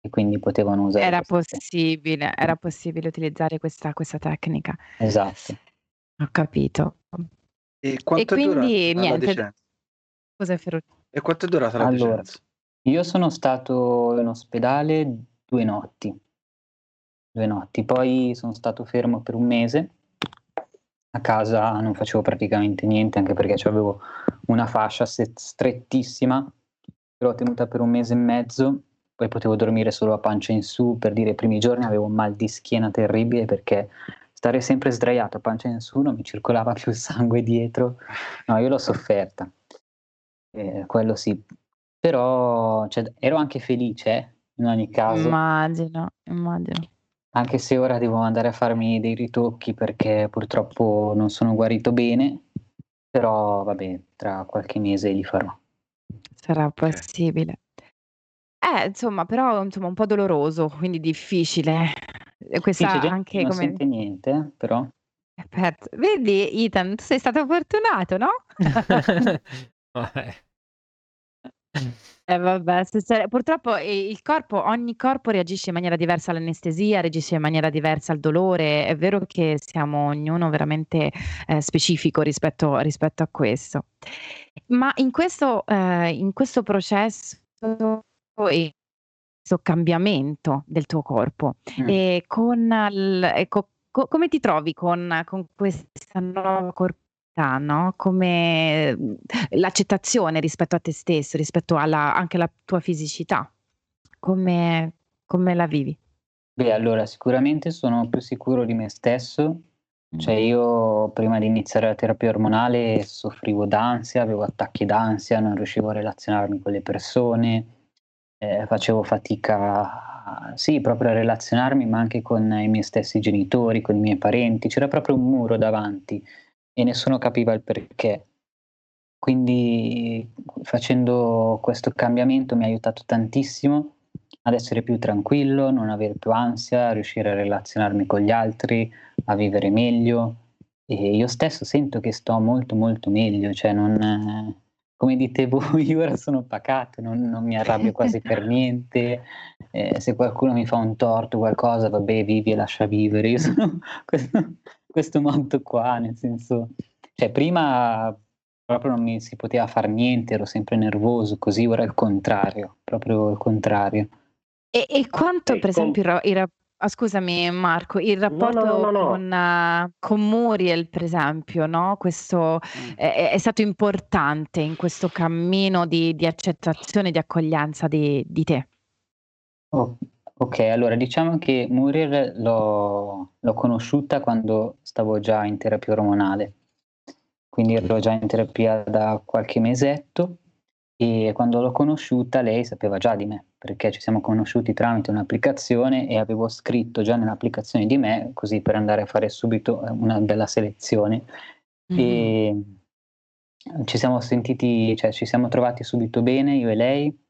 e quindi potevano usare Era questa possibile, era possibile utilizzare questa questa tecnica. Esatto. Ho capito. E E quanto è durata quindi la niente decenza? Scusa Ferruccio. E quanto è durata la Allora, decenza? io sono stato in ospedale 2 notti. 2 notti, poi sono stato fermo per un mese a casa non facevo praticamente niente, anche perché avevo una fascia strettissima, l'ho tenuta per un mese e mezzo, poi potevo dormire solo a pancia in su, per dire i primi giorni avevo un mal di schiena terribile perché stare sempre sdraiato a pancia in su non mi circolava più il sangue dietro, no io l'ho sofferta, eh, quello sì, però cioè, ero anche felice eh, in ogni caso. Immagino, immagino. Anche se ora devo andare a farmi dei ritocchi perché purtroppo non sono guarito bene, però vabbè, tra qualche mese li farò. Sarà possibile. Eh, insomma, però insomma un po' doloroso, quindi difficile. Sì, questa gente che anche non come sente niente, eh, però. Aspetta, vedi Ethan, tu sei stato fortunato, no? Vabbè. Eh vabbè, se purtroppo, il corpo ogni corpo reagisce in maniera diversa all'anestesia, reagisce in maniera diversa al dolore. È vero che siamo ognuno veramente, ehm, specifico rispetto rispetto a questo. Ma in questo ehm, in questo processo e cambiamento del tuo corpo. Mh. E con l ecco, co come ti trovi con con questa nuova corporalità, no, come, mhmm, l'accettazione rispetto a te stesso, rispetto alla anche alla tua fisicità? Come come la vivi? Beh, allora sicuramente sono più sicuro di me stesso. Cioè io prima di iniziare la terapia ormonale soffrivo d'ansia, avevo attacchi d'ansia, non riuscivo a relazionarmi con le persone, ehm, facevo fatica sì, proprio a relazionarmi, ma anche con i miei stessi genitori, con i miei parenti. C'era proprio un muro davanti e nessuno capiva il perché. Quindi facendo questo cambiamento mi ha aiutato tantissimo ad essere più tranquillo, non avere più ansia, a riuscire a relazionarmi con gli altri, a vivere meglio. E io stesso sento che sto molto, molto meglio, cioè non come dite voi, ora sono pacato, non non mi arrabbio quasi per niente. Ehm, se qualcuno mi fa un torto, qualcosa, vabbè vivi e lascia vivere. Io sono questo questo motto qua, nel senso cioè prima proprio non mi si poteva far niente, ero sempre nervoso, così ora è il contrario, proprio il contrario. E e quanto per Ecco esempio il ra il ra ah, scusami Marco, il No, no, no, rapporto no, no. con con Muriel per esempio, no, questo Mh. è è stato importante in questo cammino di di accettazione, di accoglienza di di te? O okay, allora diciamo che Muriel l'ho l'ho conosciuta quando stavo già in terapia ormonale. Quindi ero già in terapia da qualche mesetto e quando l'ho conosciuta lei sapeva già di me, perché ci siamo conosciuti tramite un'applicazione e avevo scritto già nell'applicazione di me, così per andare a fare subito, ehm, una bella selezione. Mh-mh. Ehm, ci siamo sentiti cioè ci siamo trovati subito bene io e lei.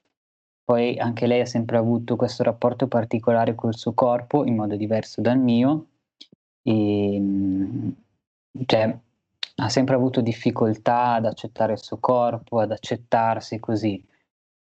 Poi anche lei ha sempre avuto questo rapporto particolare col suo corpo, in modo diverso dal mio. Ehm, cioè ha sempre avuto difficoltà ad accettare il suo corpo, ad accettarsi così.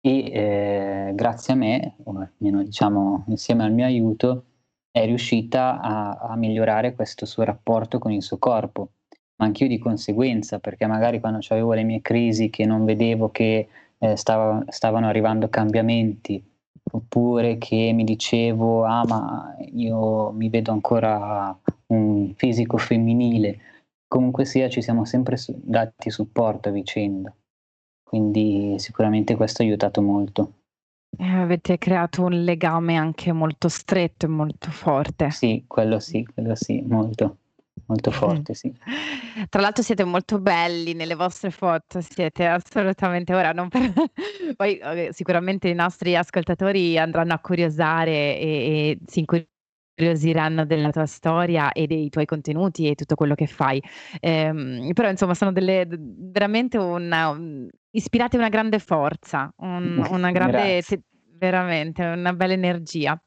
E, ehm, grazie a me, o almeno diciamo insieme al mio aiuto, è riuscita a a migliorare questo suo rapporto con il suo corpo. Ma anch'io di conseguenza, perché magari quando c'avevo le mie crisi che non vedevo che, ehm, stava stavano arrivando cambiamenti, oppure che mi dicevo: "Ah, ma io mi vedo ancora un fisico femminile." Comunque sia ci siamo sempre dati supporto a vicenda. Quindi sicuramente questo ha aiutato molto. Eh, avete creato un legame anche molto stretto e molto forte. Sì, quello sì, quello sì, molto, molto Mh. forte, sì. Tra l'altro siete molto belli nelle vostre foto, siete assolutamente ora non per poi, sicuramente i nostri ascoltatori andranno a curiosare e e si incuriosiranno della tua storia e dei tuoi contenuti e tutto quello che fai. Ehm, però insomma sono delle veramente una un ispirate una grande forza, un una grande te veramente, una bella energia.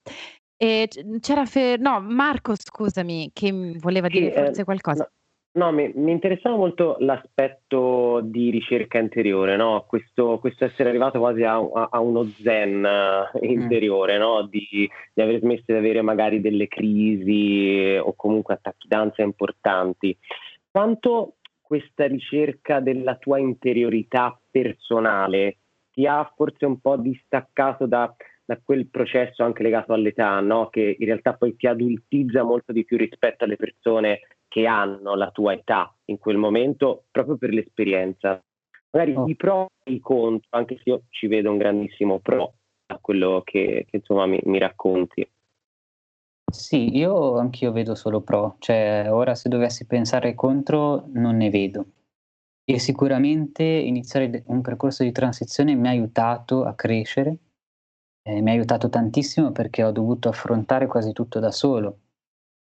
E c'era Fe no, Marco scusami, che, voleva Sì, dire ehm, forse qualcosa. no no, mi mi interessava molto l'aspetto di ricerca interiore, no, questo questo essere arrivato quasi a a a uno zen Mh. interiore, no, di di aver smesso di avere magari delle crisi o comunque attacchi d'ansia importanti. Quanto questa ricerca della tua interiorità personale ti ha forse un po' distaccato da da quel processo anche legato all'età, no, che in realtà poi ti adultizza molto di più rispetto alle persone che hanno la tua età in quel momento, proprio per l'esperienza. Magari O i pro e i contro, anche se io ci vedo un grandissimo pro a quello che che insomma mi mi racconti. Sì, io anch'io vedo solo pro, cioè ora se dovessi pensare contro non ne vedo. E sicuramente iniziare un percorso di transizione mi ha aiutato a crescere, ehm, mi ha aiutato tantissimo perché ho dovuto affrontare quasi tutto da solo.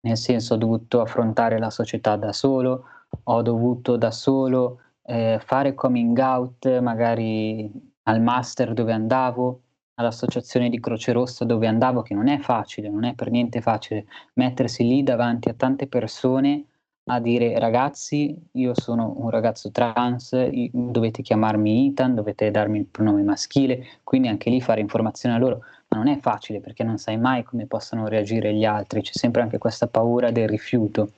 Nel senso, ho dovuto affrontare la società da solo, ho dovuto da solo, ehm, fare coming out magari al master dove andavo, all'associazione di Croce Rossa dove andavo, che non è facile, non è per niente facile mettersi lì davanti a tante persone a dire: "Ragazzi, io sono un ragazzo trans, dovete chiamarmi Ethan, dovete darmi il pronome maschile." Quindi anche lì fare informazione a loro, ma non è facile perché non sai mai come possono reagire gli altri, c'è sempre anche questa paura del rifiuto.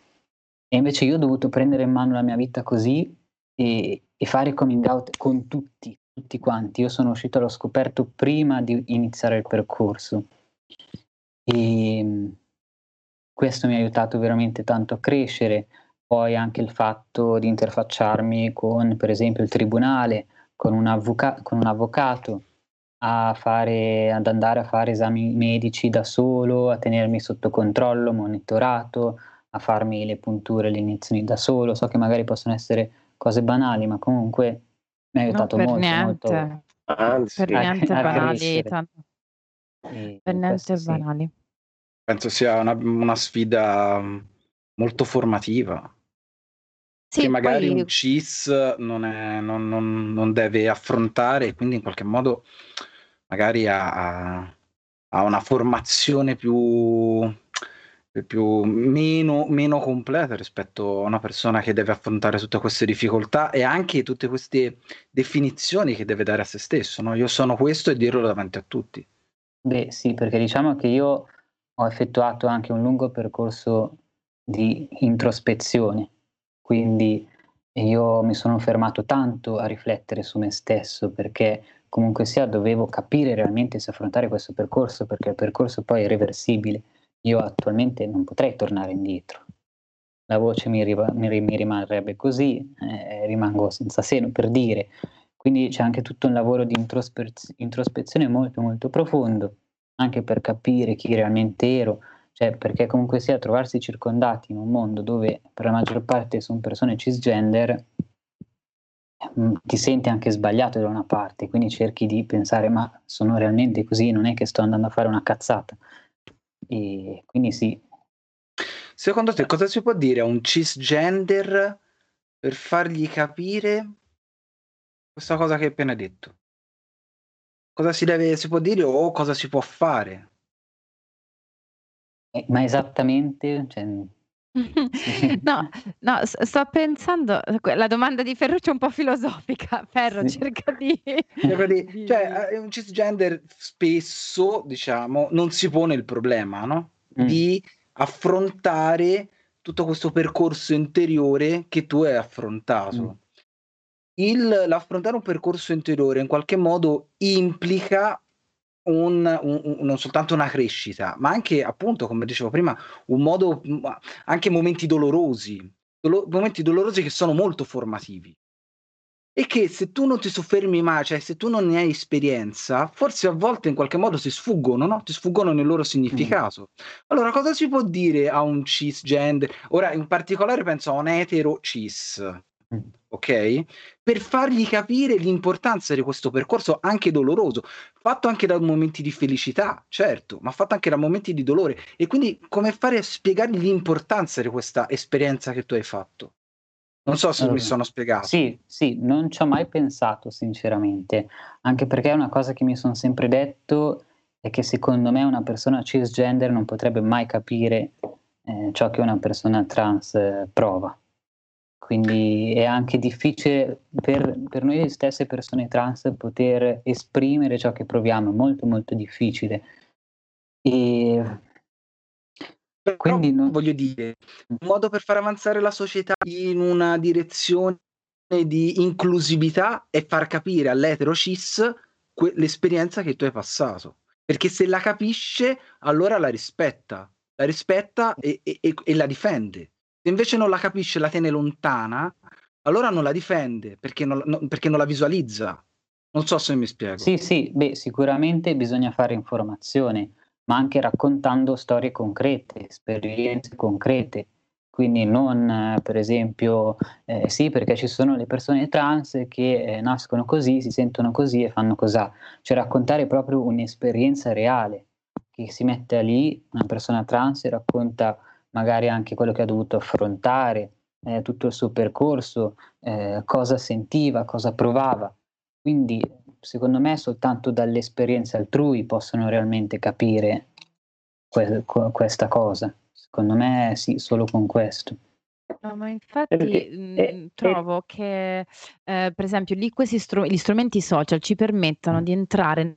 E invece io ho dovuto prendere in mano la mia vita così e e fare coming out con tutti, tutti quanti. Io sono uscito allo scoperto prima di iniziare il percorso e ehm, questo mi ha aiutato veramente tanto a crescere. Poi anche il fatto di interfacciarmi con, per esempio, il tribunale, con un, avvoca- con un avvocato, a fare, ad andare a fare esami medici da solo, a tenermi sotto controllo, monitorato, a farmi le punture, le iniezioni da solo. So che magari possono essere cose banali, ma comunque mi ha aiutato per molto, niente. molto Anzi, Per niente a banali, crescere. tan- E per niente questo sì. banali. Penso sia una, una sfida mm, molto formativa. che Sì, magari poi un CIS non, è- non- non- non deve affrontare, e quindi in qualche modo magari ha, ha- ha una formazione più, più meno, meno completa rispetto a una persona che deve affrontare tutte queste difficoltà e anche tutte queste definizioni che deve dare a se stesso. no? Io sono questo e dirlo davanti a tutti. Beh, sì, perché diciamo che io ho effettuato anche un lungo percorso di introspezione, quindi io mi sono fermato tanto a riflettere su me stesso perché comunque sia dovevo capire realmente se affrontare questo percorso perché il percorso poi è irreversibile. Io attualmente non potrei tornare indietro. La voce mi, riva- mi ri- mi rimarrebbe così, eh, rimango senza seno per dire. Quindi c'è anche tutto un lavoro di introspez- introspezione molto molto profondo, anche per capire chi realmente ero, cioè perché comunque sia trovarsi circondati in un mondo dove per la maggior parte sono persone cisgender, mm, ti senti anche sbagliato da una parte, quindi cerchi di pensare ma sono realmente così, non è che sto andando a fare una cazzata. E quindi sì, Secondo te cosa si può dire a un cisgender per fargli capire questa cosa che hai appena detto? Cosa si deve, si può dire o cosa si può fare? Eh, ma esattamente, cioè, No, no, sto pensando, la domanda di Ferruccio è un po' filosofica. Ferro, Sì. cerca di- Cioè, eh, un cisgender spesso, diciamo, non si pone il problema, no? Mm. Di affrontare tutto questo percorso interiore che tu hai affrontato. Mm. Il, l'affrontare un percorso interiore in qualche modo implica un, un- un- non soltanto una crescita, ma anche, appunto, come dicevo prima, un modo, anche momenti dolorosi, dolo- momenti dolorosi che sono molto formativi. E che se tu non ti soffermi mai, cioè se tu non ne hai esperienza, forse a volte in qualche modo si sfuggono, no? Ti sfuggono nel loro significato. Allora, cosa si può dire a un cisgender? Ora, in particolare penso a un etero cis, Mm. Ok? Per fargli capire l'importanza di questo percorso anche doloroso, fatto anche da momenti di felicità, certo, ma fatto anche da momenti di dolore. E quindi come fare a spiegargli l'importanza di questa esperienza che tu hai fatto? Non so se mi Allora, sono spiegato. Sì, sì, non ci ho mai pensato sinceramente, anche perché è una cosa che mi sono sempre detto è che secondo me una persona cisgender non potrebbe mai capire eh, ciò che una persona trans eh, prova. Quindi è anche difficile per, per noi stesse persone trans poter esprimere ciò che proviamo, è molto molto difficile. E Però quindi non- voglio dire, un modo per far avanzare la società in una direzione di inclusività è far capire all'etero cis que- l'esperienza che tu hai passato. Perché se la capisce, allora la rispetta, la rispetta e, e- e- e la difende. Se invece non la capisce, la tiene lontana, allora non la difende perché non, no- perché non la visualizza. Non so se mi spiego. Sì, sì, beh, sicuramente bisogna fare informazione, ma anche raccontando storie concrete, esperienze concrete. Quindi non, eh, per esempio, eh, sì, perché ci sono le persone trans che eh, nascono così, si sentono così e fanno così. Cioè raccontare proprio un'esperienza reale, che si mette lì una persona trans e racconta magari anche quello che ha dovuto affrontare, eh, tutto il suo percorso, eh, cosa sentiva, cosa provava. Quindi, secondo me, soltanto dalle esperienze altrui possono realmente capire que- que- questa cosa. Secondo me, sì, solo con questo. No, ma infatti mh, e- trovo che, eh, per esempio, lì questi stru- gli strumenti social ci permettono Mm. di entrare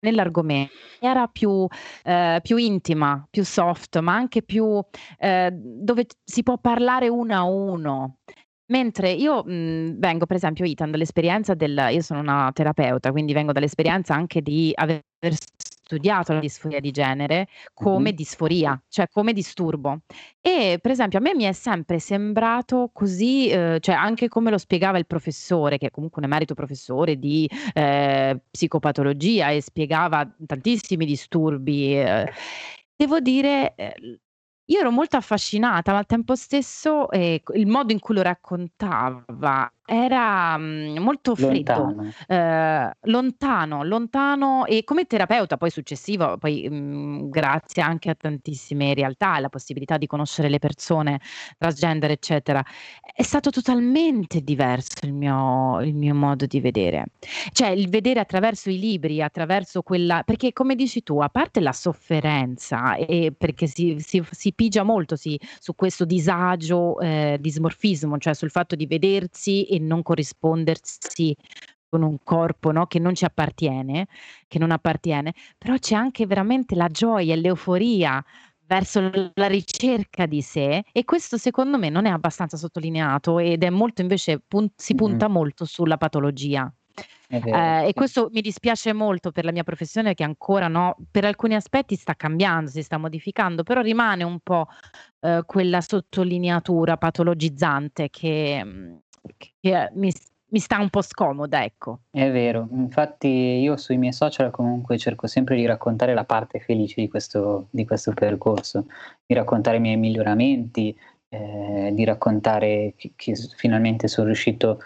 nell'argomento maniera più, eh, più intima, più soft, ma anche più eh, dove si può parlare uno a uno. Mentre io, mhmm, vengo per esempio Ethan dall'esperienza del io sono una terapeuta, quindi vengo dall'esperienza anche di aver studiato la disforia di genere come Mh-mh. disforia, cioè come disturbo. E per esempio a me mi è sempre sembrato così, uhm, cioè anche come lo spiegava il professore, che è comunque un emerito professore di, ehm, psicopatologia e spiegava tantissimi disturbi, ehm, devo dire, ehm, io ero molto affascinata, ma al tempo stesso, c il modo in cui lo raccontava era, mhmm, molto freddo, Lontano. ehm, lontano, lontano e come terapeuta poi successivo, poi, mhmm, grazie anche a tantissime realtà, alla possibilità di conoscere le persone transgender, eccetera, è stato totalmente diverso il mio il mio modo di vedere. Cioè il vedere attraverso i libri, attraverso quella perché come dici tu, a parte la sofferenza, e perché si si f si pigia molto si su questo disagio, ehm, dismorfismo, cioè sul fatto di vedersi e non corrispondersi con un corpo, no, che non ci appartiene che non appartiene, però c'è anche veramente la gioia e l'euforia verso la ricerca di sé e questo secondo me non è abbastanza sottolineato ed è molto invece pun si Mh-mh. punta molto sulla patologia. Ehm, e questo mi dispiace molto per la mia professione che ancora, no, per alcuni aspetti sta cambiando, si sta modificando, però rimane un po', uhm, quella sottolineatura patologizzante che mhmm, che mi s mi sta un po' scomoda, ecco. È vero. Infatti io sui miei social comunque cerco sempre di raccontare la parte felice di questo di questo percorso, di raccontare i miei miglioramenti, ehm, di raccontare che che finalmente son riuscito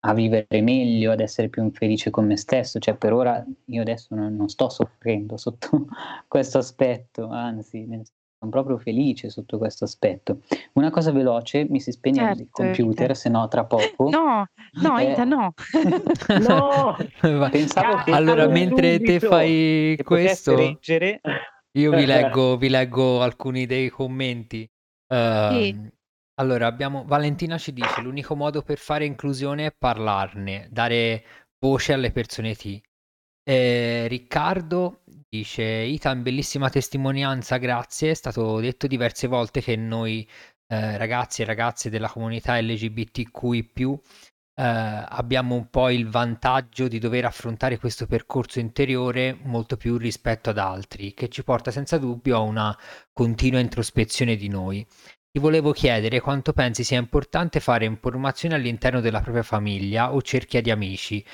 a vivere meglio, ad essere più felice con me stesso. Cioè per ora io adesso non non sto soffrendo sotto questo aspetto, anzi ne son proprio felice sotto questo aspetto. Una cosa veloce, mi si spegne il Certo, Ethan. computer, se no tra poco. No, no Eh Ethan, no. No! Pensavo che allora mentre te fai questo reggere. io vi leggo vi leggo alcuni dei commenti. Sì. Uhm, allora abbiamo Valentina ci dice: "L'unico modo per fare inclusione è parlarne, dare voce alle persone T". Ehm, Riccardo dice: "Ethan bellissima testimonianza, grazie. È stato detto diverse volte che noi, ehm, ragazzi e ragazze della comunità LGBTQI+, ehm, abbiamo un po' il vantaggio di dover affrontare questo percorso interiore molto più rispetto ad altri, che ci porta senza dubbio a una continua introspezione di noi. Ti volevo chiedere quanto pensi sia importante fare informazione all'interno della propria famiglia o cerchia di amici,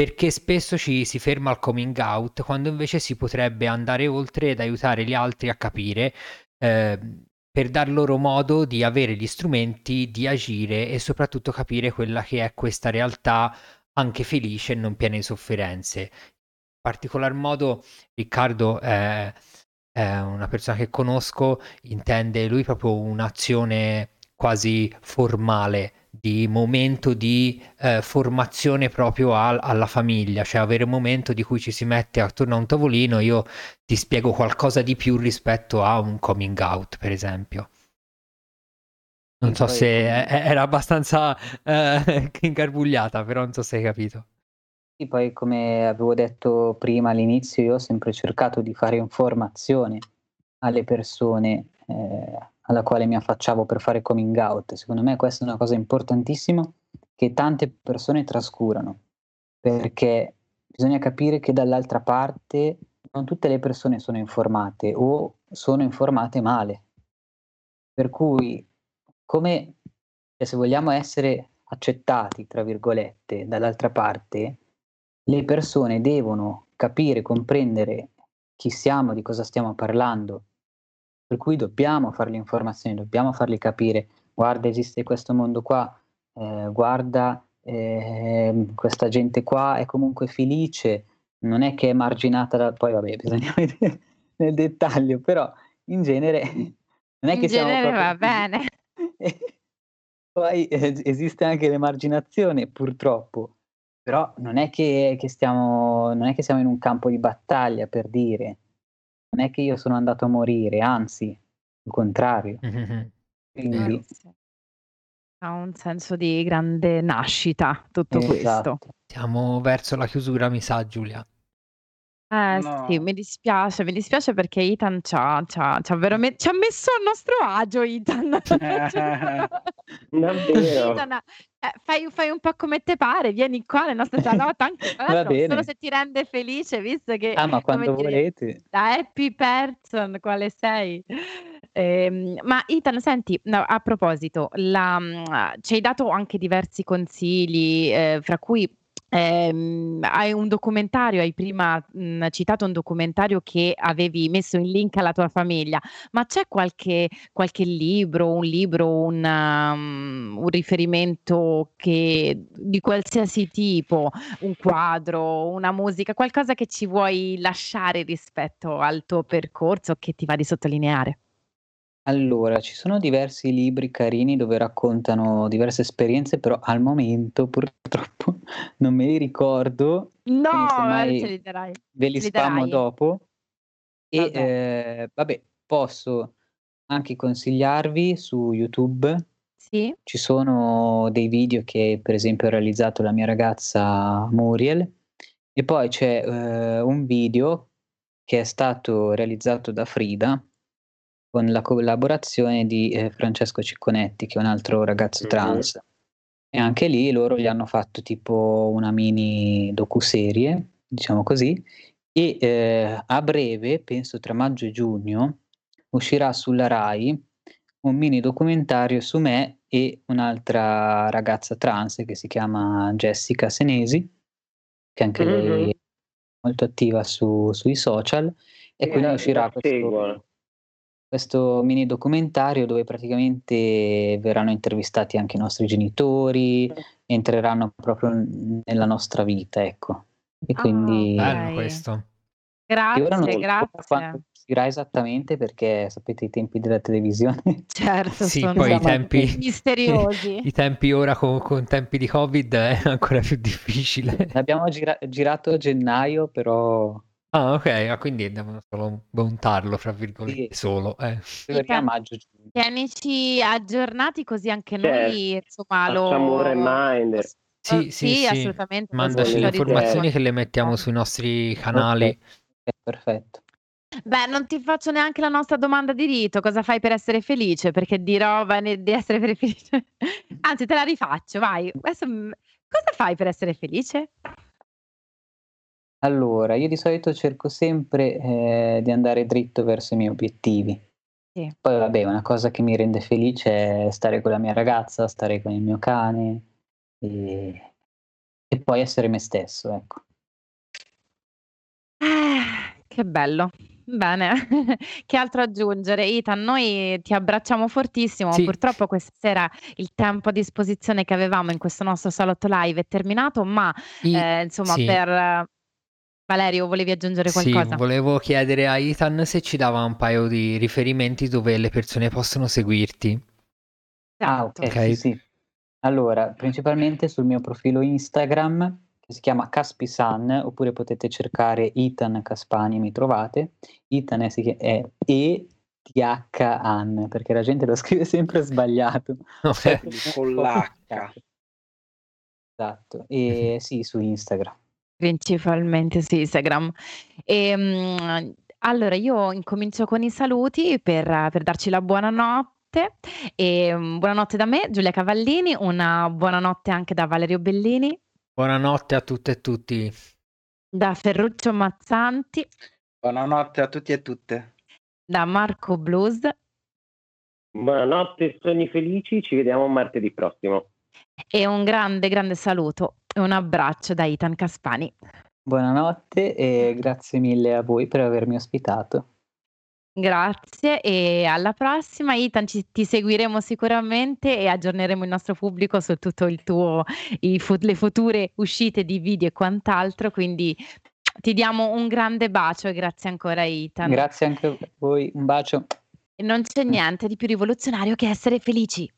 perché spesso ci si ferma al coming out, quando invece si potrebbe andare oltre ed aiutare gli altri a capire, ehm, per dar loro modo di avere gli strumenti di agire e soprattutto capire quella che è questa realtà anche felice e non piena di sofferenze. In particolar modo Riccardo è è una persona che conosco, intende lui proprio un'azione quasi formale, di momento di, ehm, formazione proprio al alla famiglia, cioè avere un momento di cui ci si mette attorno a un tavolino, io ti spiego qualcosa di più rispetto a un coming out, per esempio. Non so poi se e era abbastanza, ehm, ingarbugliata, però non so se hai capito. Sì, poi come avevo detto prima all'inizio, io ho sempre cercato di fare informazione alle persone, ehm, alla quale mi affacciavo per fare coming out. Secondo me questa è una cosa importantissima che tante persone trascurano, perché bisogna capire che dall'altra parte non tutte le persone sono informate o sono informate male. Per cui come e se vogliamo essere "accettati" tra virgolette dall'altra parte, le persone devono capire, comprendere chi siamo, di cosa stiamo parlando. Per cui dobbiamo fargli informazioni, dobbiamo fargli capire: "Guarda esiste questo mondo qua, ehm, guarda, ehm, questa gente qua è comunque felice, non è che è emarginata da" poi vabbè bisogna vedere nel dettaglio, però in genere non è In che siamo genere proprio va bene. Poi es esiste anche l'emarginazione purtroppo, però non è che che stiamo non è che siamo in un campo di battaglia per dire. Non è che io sono andato a morire, anzi, il contrario. Vero. Quindi. Ha un senso di grande nascita tutto questo. Esatto. Siamo verso la chiusura mi sa, Giulia. Eh sì, No. mi dispiace, mi dispiace perché Ethan c'ha c'ha c'ha veramen ci ha messo a nostro agio Ethan. Davvero? Ethan, eh, fai fai un po' come te pare, vieni qua nelle nostre salotto anche tra Va l'altro solo bene. se ti rende felice, visto che, Ah, ma come quando dire, volete. da happy person quale sei. Ehm, ma Ethan senti, no, a proposito, la mhmm, ci hai dato anche diversi consigli, ehm, fra cui, ehm, hai un documentario, hai prima, mhmm, citato un documentario che avevi messo in link alla tua famiglia, ma c'è qualche qualche libro, un libro, un mhmm, un riferimento che di qualsiasi tipo, un quadro, una musica, qualcosa che ci vuoi lasciare rispetto al tuo percorso che ti va di sottolineare? Allora, ci sono diversi libri carini dove raccontano diverse esperienze, però al momento purtroppo non me li ricordo, No, magari ce semmai li darai ve li ce li spammo darai. dopo. E, Vabbè. ehm, vabbè, posso anche consigliarvi su YouTube Sì. ci sono dei video che per esempio ha realizzato la mia ragazza Muriel e poi c'è, ehm, un video che è stato realizzato da Frida con la collaborazione di, ehm, Francesco Cicconetti, che è un altro ragazzo Mh-mh. trans. E anche lì loro gli hanno fatto tipo una mini docuserie, diciamo così, e, ehm, a breve, penso tra maggio e giugno, uscirà sulla Rai un mini documentario su me e un'altra ragazza trans che si chiama Jessica Senesi, che anche lei Mh-mh. è molto attiva su sui social e Sì, quindi uscirà questo seguo. Questo mini documentario dove praticamente verranno intervistati anche i nostri genitori, entreranno proprio nella nostra vita, ecco. E Ah, quindi Bello okay. questo. Io ora non Grazie, quando grazie. uscirà esattamente perché sapete i tempi della televisione Certo, Sì, sono poi i tempi misteriosi. i tempi ora co con tempi di Covid è ancora più difficile. L'abbiamo gira girato a gennaio, però Ah, okay, ah quindi devono solo "montarlo" fra sì, virgolette, solo, eh. teoria Ethan, maggio-giugno. tienici aggiornati così anche Certo, noi insomma facciamo un lo reminder. Sì, sì, sì, sì. assolutamente, lo Mandaci le informazioni che le mettiamo anche sui nostri Okay, canali. okay, perfetto. Beh, non ti faccio neanche la nostra domanda di rito, cosa fai per essere felice? Perché di roba ne di essere fe felice anzi te la rifaccio, vai. Adesso, mhmm, cosa fai per essere felice? Allora, io di solito cerco sempre, ehm, di andare dritto verso i miei obiettivi. Sì. Poi vabbè, una cosa che mi rende felice è stare con la mia ragazza, stare con il mio cane, ehm, e poi essere me stesso, ecco. Eh, che bello. Bene, che altro aggiungere. Ethan, noi ti abbracciamo fortissimo, Sì. purtroppo questa sera il tempo a disposizione che avevamo in questo nostro salotto live è terminato, ma, I ehm, insomma sì. per Valerio, volevi aggiungere Sì, qualcosa? volevo chiedere a Ethan se ci dava un paio di riferimenti dove le persone possono seguirti. Ah, Certo. okay, sì, sì. Allora, principalmente sul mio profilo Instagram, che si chiama Caspisan, oppure potete cercare Ethan Caspani e mi trovate. Ethan è è E-T-H-An, perché la gente lo scrive sempre sbagliato. Okay. Quindi con l'H. Esatto. E sì, su Instagram. Principalmente su Instagram. Ehm, allora io incomincio con i saluti per per darci la buonanotte. Ehm, buonanotte da me, Giulia Cavallini, una buonanotte anche da Valerio Bellini. Buonanotte a tutte e tutti. Da Ferruccio Mazzanti. Buonanotte a tutti e tutte. Da Marco Blues. Buonanotte, sogni felici, ci vediamo martedì prossimo. E un grande, grande saluto e un abbraccio da Ethan Caspani. Buonanotte e grazie mille a voi per avermi ospitato. Grazie e alla prossima. Ethan, ci ti seguiremo sicuramente e aggiorneremo il nostro pubblico su tutto il tuo i le future uscite di video e quant'altro, quindi ti diamo un grande bacio e grazie ancora Ethan. Grazie anche a voi, un bacio. E non c'è niente di più rivoluzionario che essere felici.